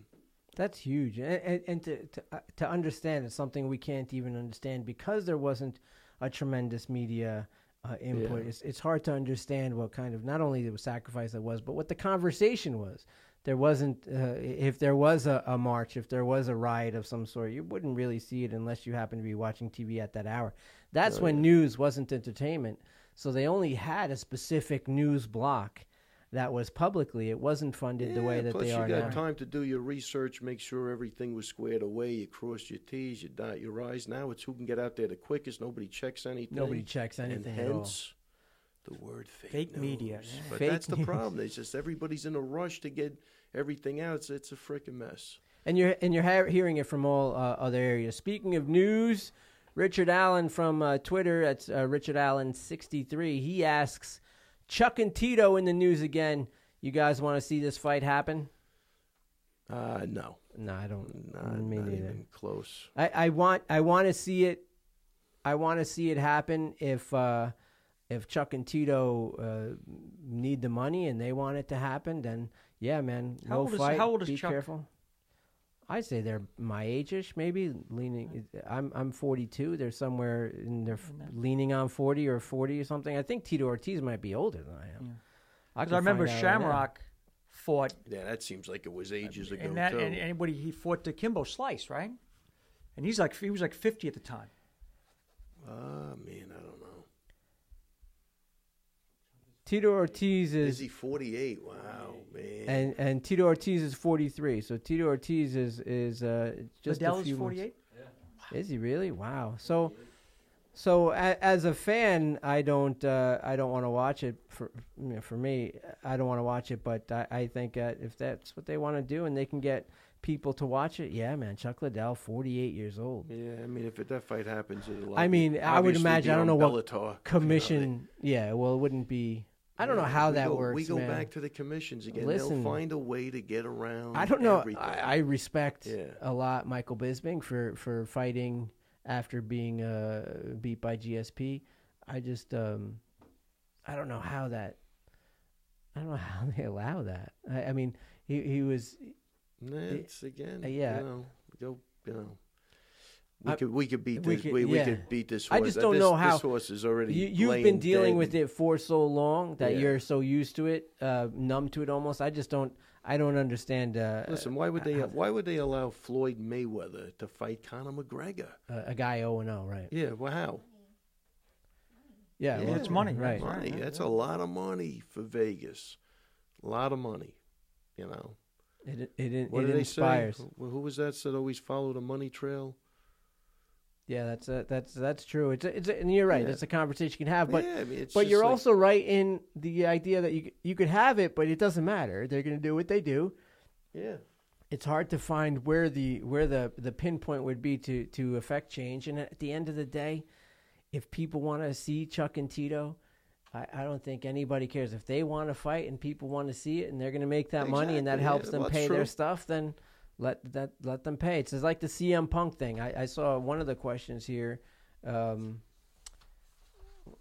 That's huge, and, and, and to to, uh, to understand it's something we can't even understand because there wasn't a tremendous media uh, input. Yeah. It's it's hard to understand what kind of not only the sacrifice that was, but what the conversation was. There wasn't uh, if there was a, a march, if there was a riot of some sort, you wouldn't really see it unless you happen to be watching TV at that hour. That's Oh, when yeah. news wasn't entertainment, so they only had a specific news block that was publicly. It wasn't funded the way Yeah, that plus they you got now. time to do your research, make sure everything was squared away. You crossed your T's, you dot your I's. Now it's who can get out there the quickest. Nobody checks anything. Nobody checks anything and at all. hence the word fake, Fake media, news. yeah. But Fake that's the news. problem. It's just everybody's in a rush to get everything out. It's, it's a freaking mess. and you're and you're hearing it from all uh, other areas. Speaking of news, Richard Allen from uh, Twitter, that's uh, Richard Allen sixty three. He asks, Chuck and Tito in the news again. You guys want to see this fight happen? Uh, no, No, I don't. not, me not neither. even close. I, I want I want to see it. I want to see it happen if uh, if Chuck and Tito uh, need the money and they want it to happen. Then yeah, man, How no old is- fight. how old is Be Chuck? careful. I say they're my age-ish, maybe leaning. I'm I'm 42. They're somewhere in their f- leaning on 40 or 40 or something. I think Tito Ortiz might be older than I am. I, Because can I remember find out right. Shamrock fought, Yeah, that seems like it was ages ago and that too. and, and what he, he fought to Kimbo Slice, right? And he's like he was like fifty at the time. Ah, man, I don't know. Tito Ortiz is Is he 48? Wow, man. and and Tito Ortiz is 43. So Tito Ortiz is is uh, just Liddell a is few months- forty eight. Is he really? Wow. So, so a, as a fan, I don't, uh, I don't want to watch it. For you know, for me, I don't want to watch it. But I, I think uh, if that's what they want to do and they can get people to watch it, yeah, man. Chuck Liddell, forty-eight years old. yeah, I mean, if it, that fight happens, it'll. I mean, I would imagine- I don't on know what Bellator, you know, Commission, yeah. Well, it wouldn't be. I don't know how we that go, works. We go man. back to the commissions again. Listen. They'll find a way to get around. I don't know. Everything. I, I respect Yeah. a lot Michael Bisping for for fighting after being uh, beat by GSP. I just um, I don't know how that. I don't know how they allow that. I, I mean, he he was. It's again. uh, yeah. You know, go. You know. We I- could we could beat we this could- we, we could beat this I horse. just Uh, don't this, know how- this horse is already You, you've been dealing dead. with it for so long that Yeah. you're so used to it, uh, numb to it almost. I just don't. I don't understand. Uh, Listen, why would they how- why would they allow Floyd Mayweather to fight Conor McGregor? uh, a guy zero and zero, right? Yeah, well, how? Yeah, Yeah, well, it's money, right? right. Money. yeah, That's a lot of money for Vegas. A lot of money. You know. It it, it, What it did they inspires. say? Who, who was that said always follow the money trail? Yeah, that's a, that's that's true. It's a, it's a, and you're right. Yeah. It's a conversation you can have, but yeah, I mean, but you're like- also right in the idea that you you could have it, but it doesn't matter. They're going to do what they do. yeah. It's hard to find where the where the the pinpoint would be to to affect change. And at the end of the day, if people want to see Chuck and Tito, I, I don't think anybody cares. If they want to fight and people want to see it, and they're going to make that money, and that helps yeah, them pay their stuff, then let that let them pay. It's like the CM Punk thing. I, I saw one of the questions here. Um,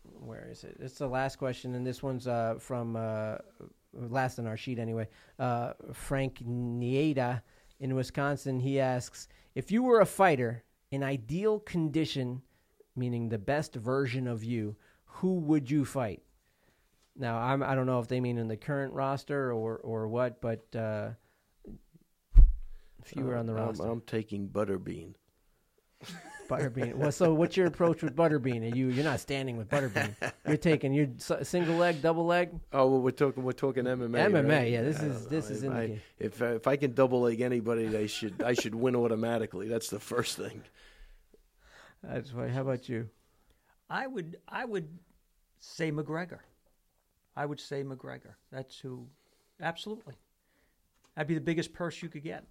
where is it? It's the last question, and this one's uh, from uh, last on our sheet anyway. Uh, Frank Nieda in Wisconsin. He asks if you were a fighter in ideal condition, meaning the best version of you, who would you fight? Now I'm, I don't know if they mean in the current roster or or what, but uh, if you were on the I'm- roster, I'm, taking Butterbean. Butterbean. Well, so what's your approach with Butterbean? Are you you're not standing with Butterbean. You're taking your single leg, double leg. Oh, well, we're talking we're talking MMA. MMA, right? yeah, this I is- don't this know. is if I, indicated. if uh, if I can double leg anybody, they should I should win automatically. That's the first thing. That's why. How about you? I would I would say McGregor. I would say McGregor. That's who. Absolutely. That'd be the biggest purse you could get.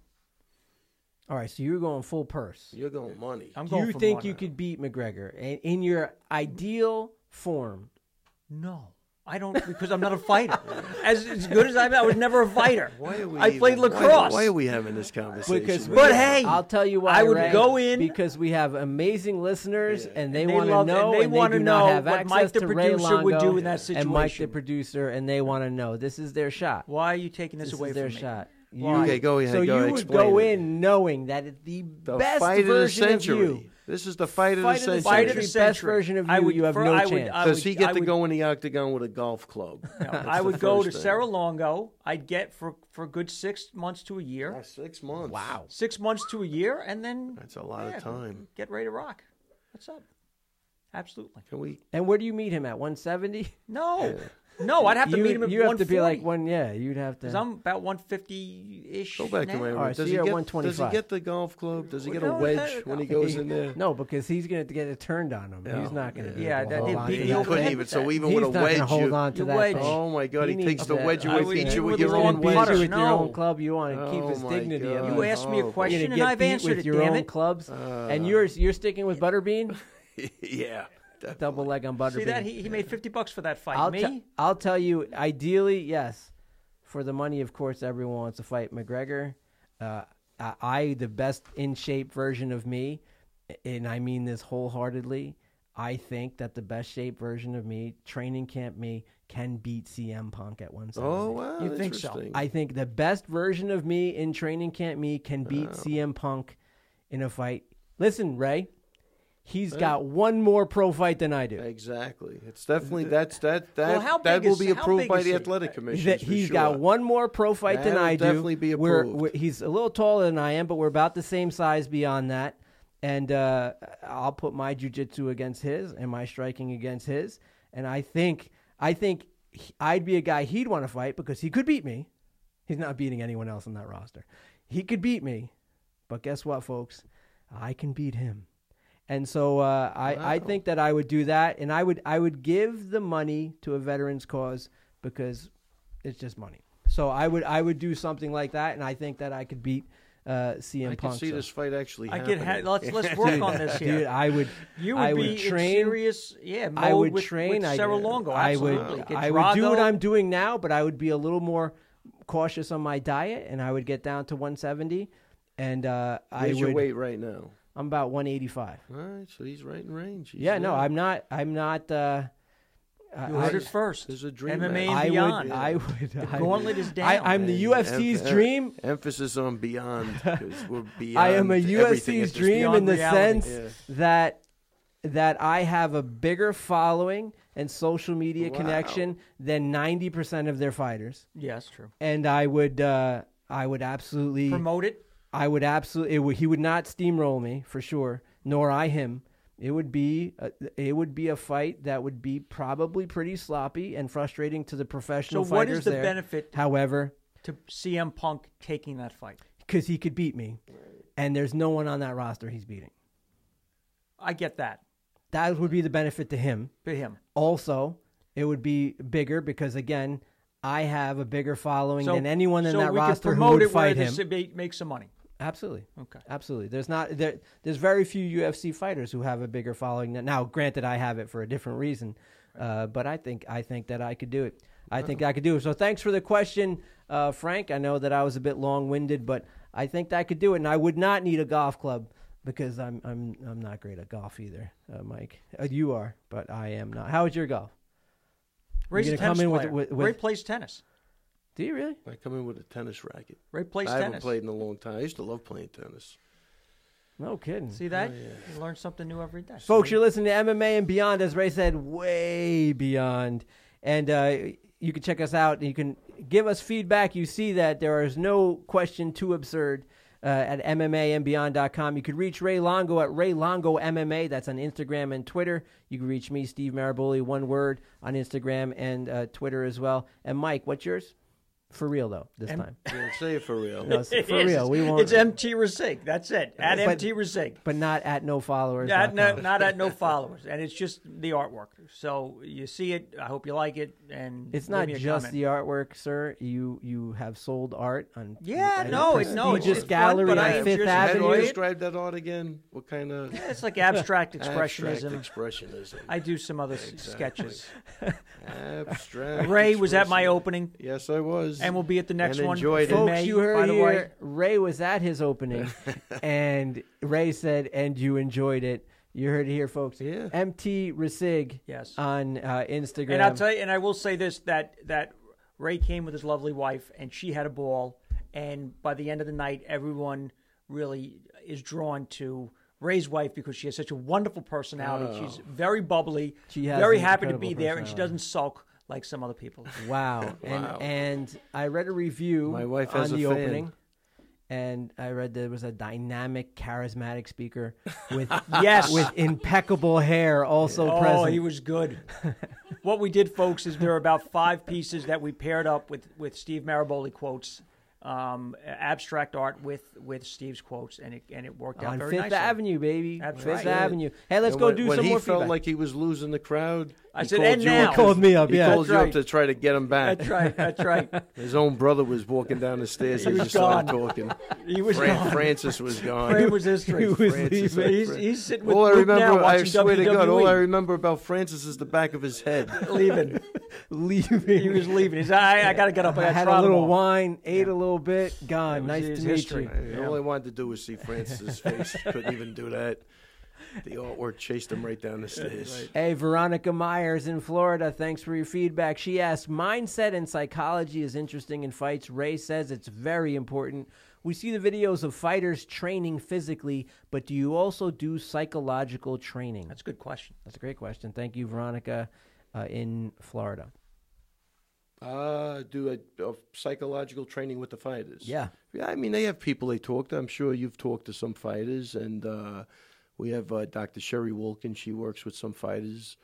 All right, so you're going full purse. You're going money. I'm Do going. you for think money. you could beat McGregor in, in your ideal form? No, I don't because I'm not a fighter. as, as good as I'm, I was never a fighter. Why are we? I played even- why- lacrosse. Why, are we having this conversation? Because right But hey, I'll tell you why. I would Ray, go in- because we have amazing listeners, Yeah. and they, And they want to love- know, and they wanna do know have what access Mike the to Ray producer would do in that situation. And Mike the situation. producer, and they want to know. This is their shot. why are you taking this, This away is their from me? shot. You, Why? Okay, go ahead. so go you would go it. in knowing that it's the, The best fight of the version of you. This is the fight of Fight the of the century. Fight of the century. Best version of I you, would, you have fir- no I would, chance. I Does would- he get I to go in the octagon with a golf club? No, I would go to first thing. Serra Longo. I'd get for for a good six months to a year. Ah, six months. Wow. Six months to a year, and then That's a lot yeah, of time. Get ready to rock. What's up? Absolutely. Can we? And where do you meet him at? 170? No, no, I'd have to you meet him at you have to be like 140. one. Yeah, you'd have to. Because I'm about 150 ish. Go back to my. All right, so does he get? Does he get the golf club? Does he get a wedge no, when he no. goes in there? no, because he's going to get it turned on him. Yeah. he's not going to. Yeah, that- hold he'd on beat he that couldn't even. So even He's with a not going to wedge, hold on to that. Oh my God! He, He takes the wedge away, would beats you with with your own own beat putter. you wedge. with your No. own club. You want to keep Oh his dignity. You asked me a Oh. Question and I've answered it. your Damn own it. clubs, Uh, and yours you're sticking with Butterbean, yeah. Double leg on Butterbean. See that he, he made 50 bucks for that fight. I'll, me? te- I'll tell you, ideally, yes. For the money, of course, everyone wants to fight McGregor. Uh, I, I, the best in shape version of me, and I mean this wholeheartedly, I think that the best shape version of me, training camp me, can beat CM Punk at 170. Oh wow! You think so? I think the best version of me in training camp me can beat CM Punk in a fight. Listen, Ray, he's got one more pro fight than I do. Exactly. It's definitely that's that that Well, how that will is- be approved by the he? athletic commission. that he's got one more pro fight than That'll I do. definitely be We're- approved. we're- he's a little taller than I am, but we're about the same size beyond that. And uh, I'll put my jujitsu against his and my striking against his. And I think I think he- I'd be a guy he'd want to fight because he could beat me. He's not beating anyone else on that roster. He could beat me, but guess what, folks? I can beat him. And so uh, I, I think that I would do that, and I would I would give the money to a veterans cause because it's just money. So I would I would do something like that, and I think that I could beat uh, CM I can see so- this fight actually. I get ha- let's let's work on this here. Dude, I would you would I be would in train. serious, yeah. I would with, train. with I, Serra Longo. I Absolutely. would. Get I would do what I'm doing now, but I would be a little more cautious on my diet, and I would get down to 170. And uh, I Where's your would. weight right now? I'm about 185. All right, so he's right in range. He's Yeah, no. I'm not. I'm not. Uh, I- You heard I- it first. There's a dream MMA match. and I beyond. would. I would. The I, gauntlet is down. I, I'm the UFC's emph- dream. Emphasis on beyond. 'cause we're beyond. I am a UFC's dream in the reality. sense Yeah. that that I have a bigger following and social media Wow. connection than 90% of their fighters. yes, true. And I would uh, I would absolutely Promote it. I would absolutely it would, he would not steamroll me for sure, nor I him. It would be a, it would be a fight that would be probably pretty sloppy and frustrating to the professional what fighters is the there. benefit However, to CM Punk taking that fight? because he could beat me, and there's no one on that roster he's beating. I get that. That would be the benefit to him. To him. Also, it would be bigger because again, I have a bigger following So, than anyone in so that roster who would fight him. make some money. Absolutely, Okay. absolutely. There's not there. There's very few UFC fighters who have a bigger following. Than, now, granted, I have it for a different reason, uh, but I think I think that I could do it. I think I could do it. So, thanks for the question, uh, Frank. I know that I was a bit long winded, but I think that I could do it, and I would not need a golf club because I'm I'm I'm not great at golf either, uh, Mike. Uh, you are, but I am not. How is your golf? Gonna a tennis come in with- player. with- Ray with- plays tennis. Do you really? I come in with a tennis racket. Ray plays tennis. I haven't played in a long time. I used to love playing tennis. No kidding. See that? You learn something new every day. Folks, you're listening to MMA and Beyond, as Ray said, way beyond. And uh, you can check us out. You can give us feedback. You see that there is no question too absurd uh, at MMAandBeyond.com. You could reach Ray Longo at Ray Longo MMA. That's on Instagram and Twitter. You can reach me, Steve Maraboli, one word on Instagram and uh, Twitter as well. And Mike, what's yours? For real, though, this M- time. Yeah, say it for real. No, for It is. real. We won't. It's MT Resig. That's it. At But- MT Resig. but not at no followers. Not, not, not at no followers, and it's just the artwork. So you see it. I hope you like it. And It's not just comment. the artwork, sir. You you have sold art on Yeah, at no, it- no, it's prestigious just gallery but on I am Fifth just How do you Avenue. describe that art again? What kind of It's like abstract abstract expressionism. expressionism? I do some other Exactly. sketches. Abstract. Ray was at my opening, Yes, I was. And we'll be at the next one. enjoyed in it. Folks, May, you heard by the here, way. Ray was at his opening, and Ray said, "And you enjoyed it." You heard it here, folks. Yeah. MT Resig Yes. on uh, Instagram. And I'll tell you, and I will say this: that that Ray came with his lovely wife, and she had a ball. And by the end of the night, everyone really is drawn to Ray's wife because she has such a wonderful personality. She's very bubbly, She has very happy to be there, and she doesn't sulk like some other people. Wow. And Wow. and I read a review My wife on has a the fan. opening, and I read there was a dynamic, charismatic speaker with Yes. with impeccable hair also Oh, present. Oh, he was good. what we did, folks, is there are about five pieces that we paired up with, with Steve Maraboli quotes, um, abstract art with with Steve's quotes, and it and it worked out on very Fifth nicely. Avenue, baby. That's Fifth right. Avenue. Hey, let's And go when, do when some he more felt feedback. like he was losing the crowd. I he said, "And you now." up Called me up, He yeah. called That's you right. up to try to get him back. That's right. That's right. His own brother was walking down the stairs. He and was just started gone. talking. He was Fran- gone. Francis was gone. Fran was history. He was Francis, leaving. He's, he's sitting with all I Luke now remember, I watching swear to God, all I remember about Francis is the back of his head. leaving. Leaving. He was leaving. He's I, I got to get up. I I got to had try a little wine, ate a little bit, gone. Was Nice to meet history. you. All I wanted to do was see Francis's face. Couldn't even do that. The artwork chased him right down the stairs. Hey, Veronica Myers in Florida. Thanks for your feedback. She asked, Mindset and psychology is interesting in fights. Ray says it's very important. We see the videos of fighters training physically, but do you also do psychological training? That's a good question. That's a great question. Thank you, Veronica uh, in Florida. Uh, do a, a psychological training with the fighters. Yeah. Yeah, I mean, they have people they talk to. I'm sure you've talked to some fighters, and uh, we have uh, Dr. Sherri Wilkin. She works with some fighters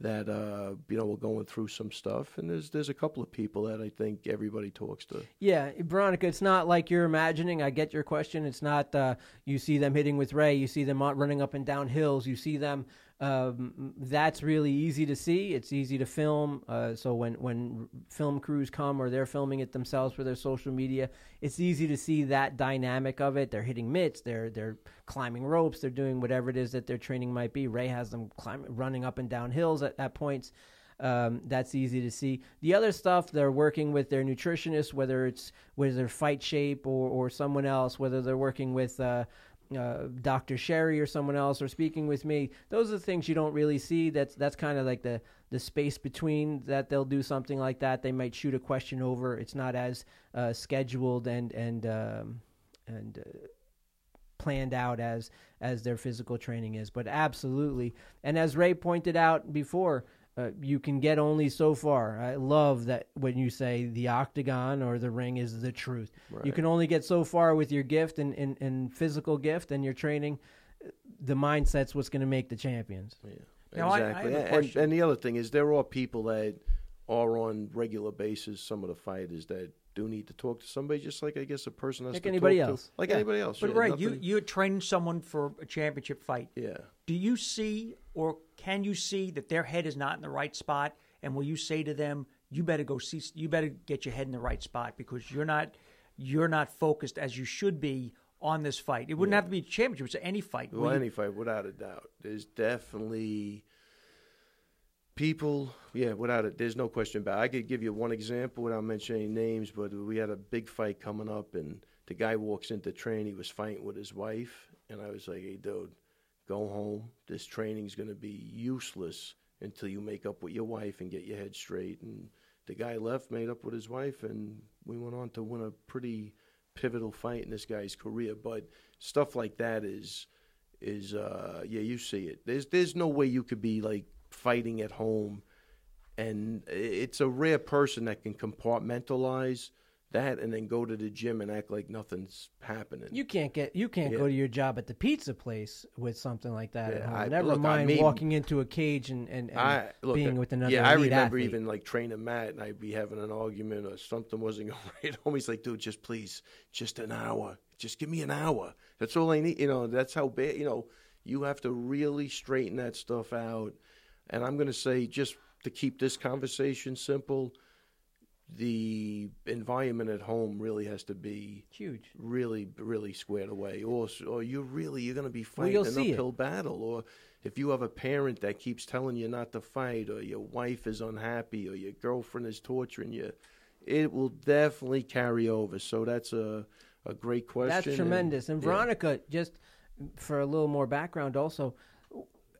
that uh, you know were going through some stuff, and there's there's a couple of people that I think everybody talks to. Yeah, Veronica, it's not like you're imagining. I get your question. It's not uh, you see them hitting with Ray, you see them running up and down hills, you see them. Um, that's really easy to see. It's easy to film. Uh, so when when film crews come or they're filming it themselves for their social media, it's easy to see that dynamic of it. They're hitting mitts, they're they're climbing ropes, they're doing whatever it is that their training might be. Ray has them climbing, running up and down hills at, at points. Um, that's easy to see. The other stuff, they're working with their nutritionist, whether it's whether Fight Shape or, or someone else, whether they're working with uh, uh, Dr. Sherri or someone else, or speaking with me. Those are the things you don't really see. That's that's kind of like the the space between that they'll do something like that. They might shoot a question over. It's not as uh, scheduled and and um, and. Uh, planned out as as their physical training is but absolutely and as ray pointed out before uh, you can get only so far i love that when you say the octagon or the ring is the truth you can only get so far with your gift and, and, and physical gift and your training the mindset's what's going to make the champions Yeah, Now, I- I exactly. and, and the other thing is, there are people that are on regular basis. Some of the fighters that do need to talk to somebody, just like I guess a person has Like to anybody talk else. to, like Yeah. anybody else. But yeah, Ray, you nothing- you're training someone for a championship fight. yeah. Do you see or can you see that their head is not in the right spot? And will you say to them, "You better go see. You better get your head in the right spot because you're not you're not focused as you should be on this fight. It wouldn't have to be a championship; it's any fight. Well, any fight, without a doubt. There's definitely people, yeah, without it. There's no question about it. I could give you one example without mentioning names, but we had a big fight coming up, and the guy walks into training. He was fighting with his wife, and I was like, hey, dude, go home. This training is going to be useless until you make up with your wife and get your head straight. And the guy left, made up with his wife, and we went on to win a pretty pivotal fight in this guy's career. But stuff like that is is uh yeah you see it there's there's no way you could be like fighting at home and it's a rare person that can compartmentalize that and then go to the gym and act like nothing's happening You can't get you can't Yeah. go to your job at the pizza place with something like that at Yeah. I- Never look, I mind mean- walking into a cage and, and, and I, look, being uh, with another yeah i remember athlete. even like training matt and i'd be having an argument or something wasn't going right home he's like dude just please just an hour just give me an hour that's all i need you know that's how bad you know you have to really straighten that stuff out and i'm going to say just to keep this conversation simple the environment at home really has to be huge. really really squared away or or you really you're going to be fighting you'll an see it. uphill battle or if you have a parent that keeps telling you not to fight or your wife is unhappy or your girlfriend is torturing you it will definitely carry over so that's a a great question That's and- tremendous. And yeah. Veronica, just for a little more background, also,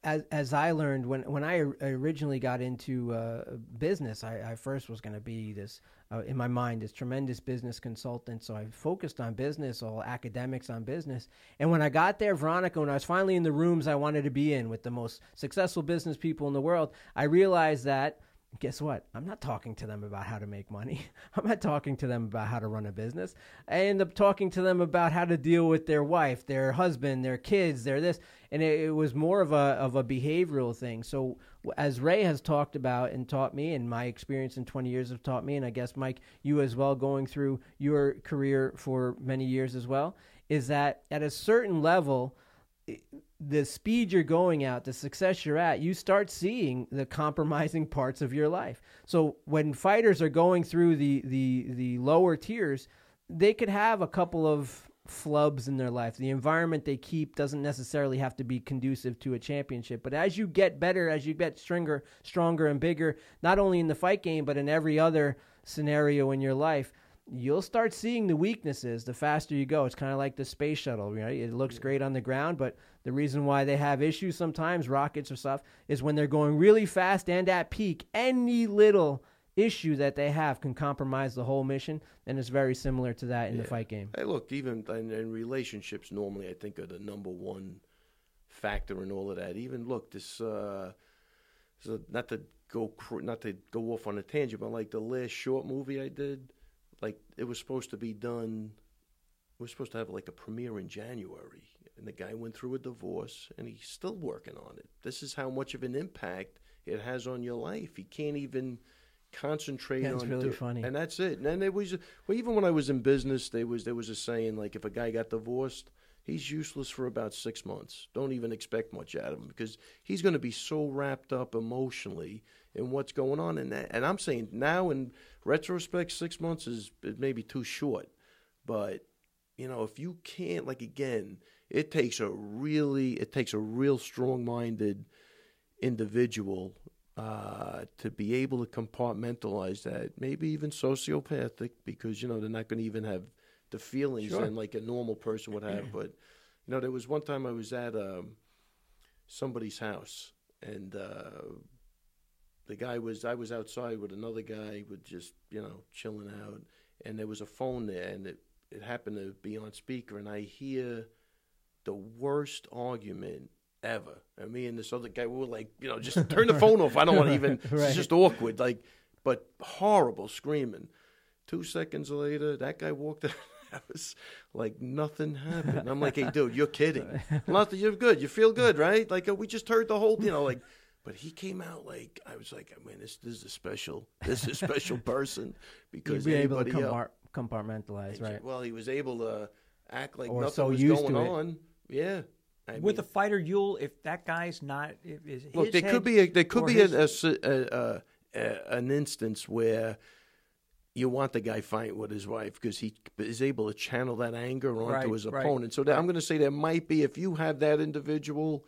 as as I learned when when I originally got into uh, business, I, I first was going to be this uh, in my mind this tremendous business consultant. So I focused on business, all academics on business. And when I got there, Veronica, when I was finally in the rooms I wanted to be in with the most successful business people in the world, I realized that guess what? I'm not talking to them about how to make money. I'm not talking to them about how to run a business. I end up talking to them about how to deal with their wife, their husband, their kids, their this, and it, it was more of a of a behavioral thing. So as Ray has talked about and taught me, and my experience in 20 years have taught me, and I guess Mike, you as well, going through your career for many years as well, is that at a certain level the speed you're going at, the success you're at, you start seeing the compromising parts of your life. So when fighters are going through the the the lower tiers, they could have a couple of flubs in their life. The environment they keep doesn't necessarily have to be conducive to a championship. But as you get better, as you get stronger, stronger and bigger, not only in the fight game but in every other scenario in your life, you'll start seeing the weaknesses the faster you go. It's kind of like the space shuttle, right? It looks great on the ground, but the reason why they have issues sometimes, rockets or stuff, is when they're going really fast and at peak. Any little issue that they have can compromise the whole mission, and it's very similar to that in Yeah. the fight game. Hey, look, even in, in relationships, normally I think are the number one factor in all of that. Even look, this, uh, so not to go cr- not to go off on a tangent, but like the last short movie I did, like it was supposed to be done. We are supposed to have like a premiere in January, and the guy went through a divorce, and he's still working on it. This is how much of an impact it has on your life. He can't even concentrate That's on really do- funny. and that's it. And then there was well, even when I was in business, there was there was a saying like if a guy got divorced, he's useless for about six months. Don't even expect much out of him because he's going to be so wrapped up emotionally in what's going on. And that, and I'm saying now in retrospect, six months is is maybe too short. But you know, if you can't like again, it takes a really it takes a real strong minded individual uh, to be able to compartmentalize that, maybe even sociopathic, because you know they're not going to even have the feelings Sure. and like a normal person would have. But you know, there was one time I was at um, somebody's house, and uh, the guy was I was outside with another guy, with just you know chilling out, and there was a phone there, and it it happened to be on speaker, and I hear the worst argument ever. And me and this other guy, we were like, you know, just turn the phone off. I don't want to even. Right. It's just awkward, like, but horrible screaming. Two seconds later, that guy walked out. I was like, nothing happened. I'm like, hey, dude, you're kidding. Nothing. You're good. You feel good, right? Like, we just heard the whole, you know, like. But he came out like I was like, I mean, this, this is a special, this is a special person You'd because be able to else, compart- compartmentalize, right? well, he was able to act like Or nothing so was going on. Yeah. I With a fighter, you'll if that guy's not is his look, there could be a, there could be his- a, a a, an instance where you want the guy fighting with his wife because he is able to channel that anger onto Right, his right, opponent. So that, I'm going to say there might be if you have that individual,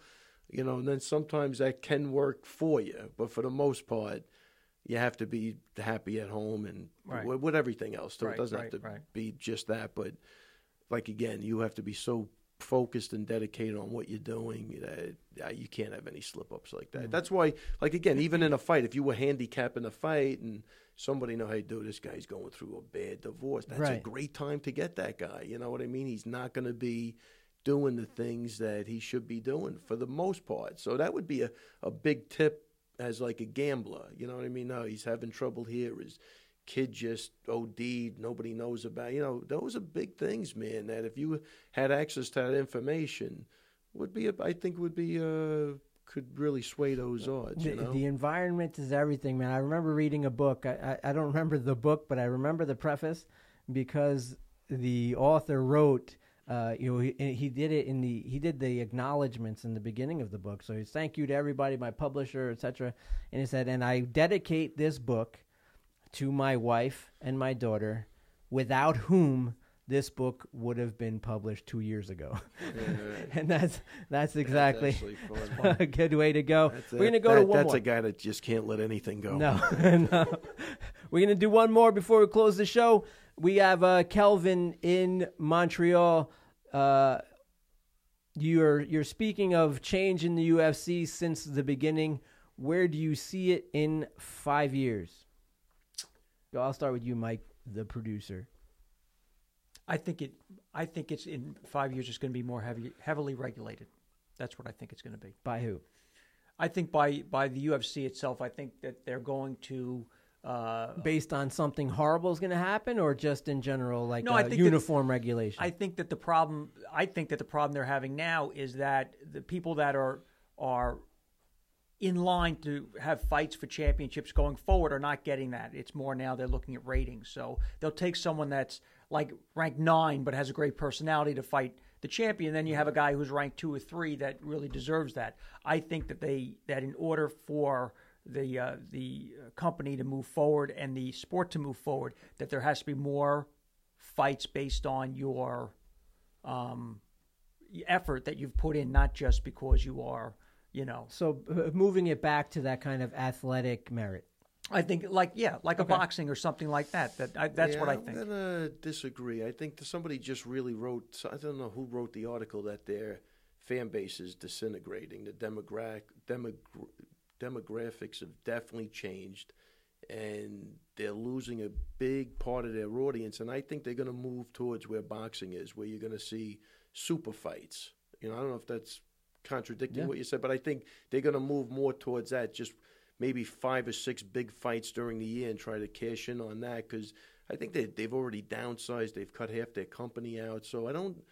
you know, and then sometimes that can work for you, but for the most part. You have to be happy at home and Right. with, with everything else. So Right, it doesn't right, have to right. be just that, but like again, you have to be so focused and dedicated on what you're doing uh, you can't have any slip ups like that. That's why, like again, even in a fight, if you were handicapping a fight and somebody know, hey, dude, this guy's going through a bad divorce, that's a great time to get that guy. You know what I mean? He's not going to be doing the things that he should be doing for the most part. So that would be a, a big tip as like a gambler. You know what I mean? No, he's having trouble here. His kid just OD'd. Nobody knows about. You know, those are big things, man. That if you had access to that information, would be. A, I think would be. Uh, could really sway those odds. The, You know. the environment is everything, man. I remember reading a book. I, I, I don't remember the book, but I remember the preface because the author wrote. Uh, you know, he, he did it in the he did the acknowledgments in the beginning of the book. So he's thank you to everybody, my publisher, etc. And he said, and I dedicate this book to my wife and my daughter, without whom this book would have been published two years ago. and that's that's exactly That's a good way to go. That's We're gonna go that- to one That's more. a guy that just can't let anything go. No, no. We're gonna do one more before we close the show. We have uh, Kelvin in Montreal. Uh, you're you're speaking of change in the UFC since the beginning. Where do you see it in five years? So I'll start with you, Mike, the producer. I think it. I think it's in five years. It's going to be more heavy, heavily regulated. That's what I think it's going to be. By who? I think by by the UFC itself, I think that they're going to. Uh, Based on something horrible is going to happen, or just in general, like No, uh, I think that- uniform regulation? I think that the problem I think that the problem they're having now is that the people that are are in line to have fights for championships going forward are not getting that. It's more now they're looking at ratings. So they'll take someone that's like ranked nine but has a great personality to fight the champion. Then you have a guy who's ranked two or three that really deserves that. I think that they that in order for the uh, the company to move forward and the sport to move forward, that there has to be more fights based on your um, effort that you've put in, not just because you are, you know. so uh, moving it back to that kind of athletic merit. I think like yeah, like a boxing or something like that. That I, that's Yeah, what I I'm think. gonna disagree. I think that somebody just really wrote. I don't know who wrote the article that their fan base is disintegrating. The demogra- demogra- demographics have definitely changed, and they're losing a big part of their audience. And I think they're going to move towards where boxing is, where you're going to see super fights. You know, I don't know if that's contradicting Yeah. what you said, but I think they're going to move more towards that. Just maybe five or six big fights during the year and try to cash in on that because I think they they've already downsized. They've cut half their company out, so I don't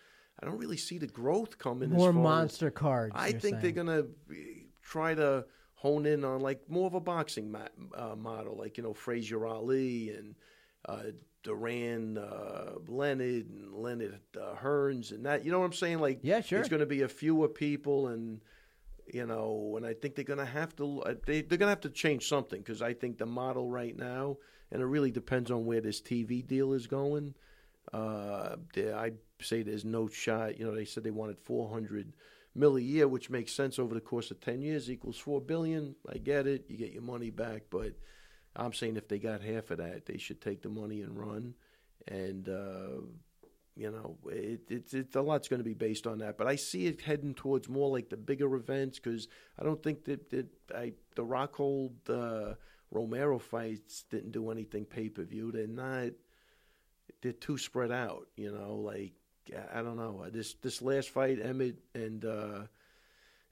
I don't really see the growth coming. More far as- monster cards. I think saying. they're gonna eh, try to hone in on like more of a boxing ma- uh, model, like you know Frazier Ali and uh, Duran uh, Leonard and Leonard uh, Hearns and that. You know what I'm saying? Like Yeah, sure. It's going to be a fewer people and. You know, and I think they're going to have to uh, they they're going to have to change something because I think the model right now, and it really depends on where this TV deal is going. Uh, I say there's no shot. You know, they said they wanted 400 mil a year, which makes sense over the course of 10 years equals 4 billion. I get it. You get your money back, but I'm saying if they got half of that, they should take the money and run. And uh, you know, it, it's it's a lot's going to be based on that. But I see it heading towards more like the bigger events because I don't think that, that I the Rockhold uh, Romero fights didn't do anything pay per view. They're not. They're too spread out. You know, like I don't know. This this last fight, Emmett and uh,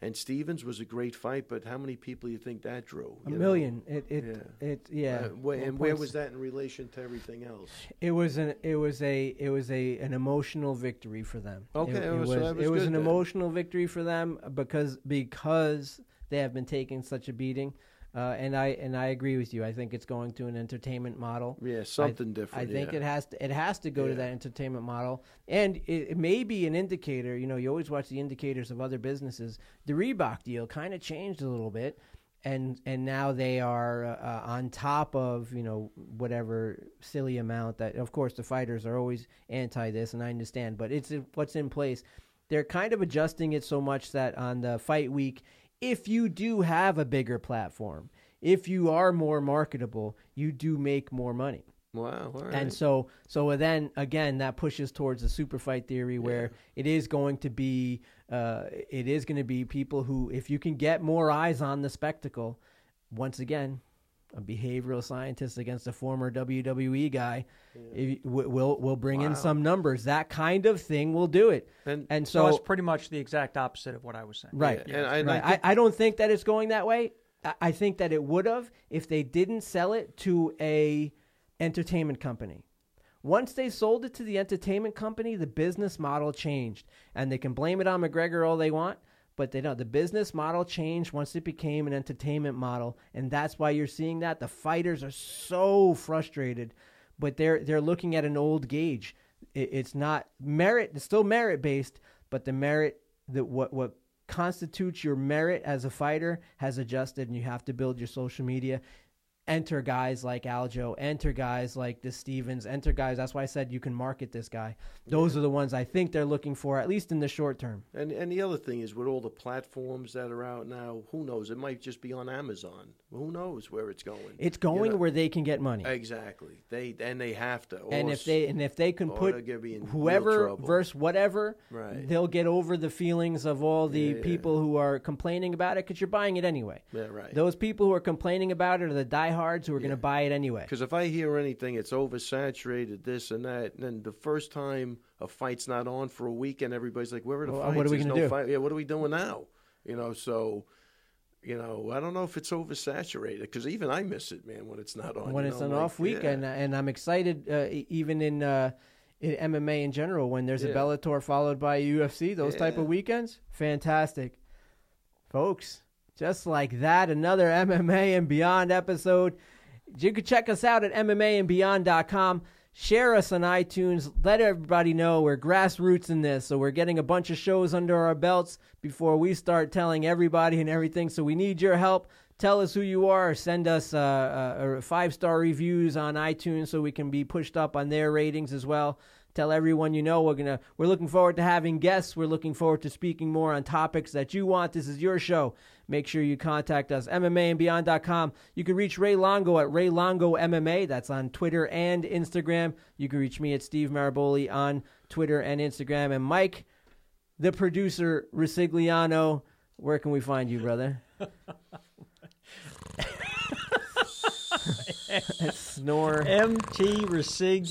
and Stephens was a great fight, but how many people do you think that drew? a you know? million. It it Yeah. it yeah. Uh, wh- and where was that in relation to everything else? It was an it was a it was a an emotional victory for them. Okay, it, it was so was it was good an then. emotional victory for them because because they have been taking such a beating. Uh, and I and I agree with you. I think it's going to an entertainment model. Yeah, something I different. I think yeah. it has to it has to go to that entertainment model, and it, it may be an indicator. You know, you always watch the indicators of other businesses. The Reebok deal kind of changed a little bit, and and now they are uh, on top of you know whatever silly amount that. Of course, the fighters are always anti this, and I understand, but it's what's in place. They're kind of adjusting it so much that on the fight week, if you do have a bigger platform, if you are more marketable, you do make more money. Wow. Right. And so, so then again, that pushes towards the super fight theory, where it is going to be, uh, it is going to be people who, if you can get more eyes on the spectacle, once again, a behavioral scientist against a former WWE guy, if- w- will will bring in some numbers. That kind of thing will do it. And- and So, so, it's pretty much the exact opposite of what I was saying. right, Yeah, and I- and I right. think- I, I don't think that it's going that way. I, I think that it would have if they didn't sell it to a entertainment company. Once they sold it to the entertainment company, the business model changed, and they can blame it on McGregor all they want, but they don't. The business model changed once it became an entertainment model, and that's why you're seeing that. The fighters are so frustrated, but they're they're looking at an old gauge. It, it's not merit; it's still merit based, but the merit that what what constitutes your merit as a fighter has adjusted, and you have to build your social media. Enter guys like Aljo, enter guys like the Stephens, enter guys. That's why I said you can market this guy. Those are the ones I think they're looking for, at least in the short term. And and the other thing is with all the platforms that are out now, who knows? It might just be on Amazon. Who knows where it's going? It's going know- where they can get money. exactly. They and they have to. and if they and if they can put they're gonna be in real whoever versus whatever, Right. they'll get over the feelings of all the Yeah, yeah. people who are complaining about it because you're buying it anyway. Yeah, right. Those people who are complaining about it are the diehards who are going to buy it anyway. Because if I hear anything, it's oversaturated, this and that, and then the first time a fight's not on for a week, and everybody's like, "Where are the Well, fights? what are we gonna no do?" Fight. Yeah, what are we doing now? You know, so you know, I don't know if it's oversaturated because even I miss it, man, when it's not on. when it's know, an like, off week, yeah. and and I'm excited uh, even in. Uh, in MMA in general, when there's a Yeah. Bellator followed by a UFC, those type of weekends, fantastic, folks. Just like that, another MMA and Beyond episode. You can check us out at MMAandBeyond.com. Share us on iTunes. Let everybody know we're grassroots in this, so we're getting a bunch of shows under our belts before we start telling everybody and everything. So we need your help. Tell us who you are. Send us uh, uh, five star reviews on iTunes so we can be pushed up on their ratings as well. Tell everyone you know we're gonna. We're looking forward to having guests. We're looking forward to speaking more on topics that you want. This is your show. Make sure you contact us. MMAandBeyond.com. You can reach Ray Longo at Ray Longo MMA. That's on Twitter and Instagram. You can reach me at Steve Maraboli on Twitter and Instagram. And Mike, the producer, Resigliano. Where can we find you, brother? Snore. MT Resig.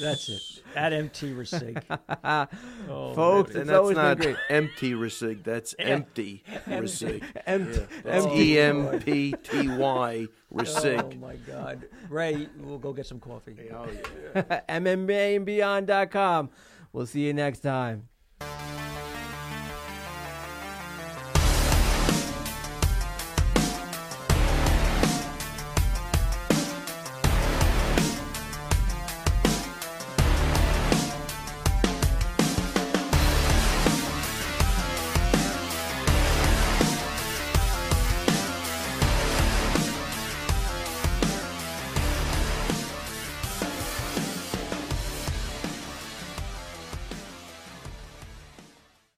That's it. At MT Resig. Oh, Folks, and that's not been empty resig. That's empty resig. Empty, That's empty. E M P T Y Oh my God, Ray, we'll go get some coffee. Oh yeah. MMAandBeyond.com. We'll see you next time.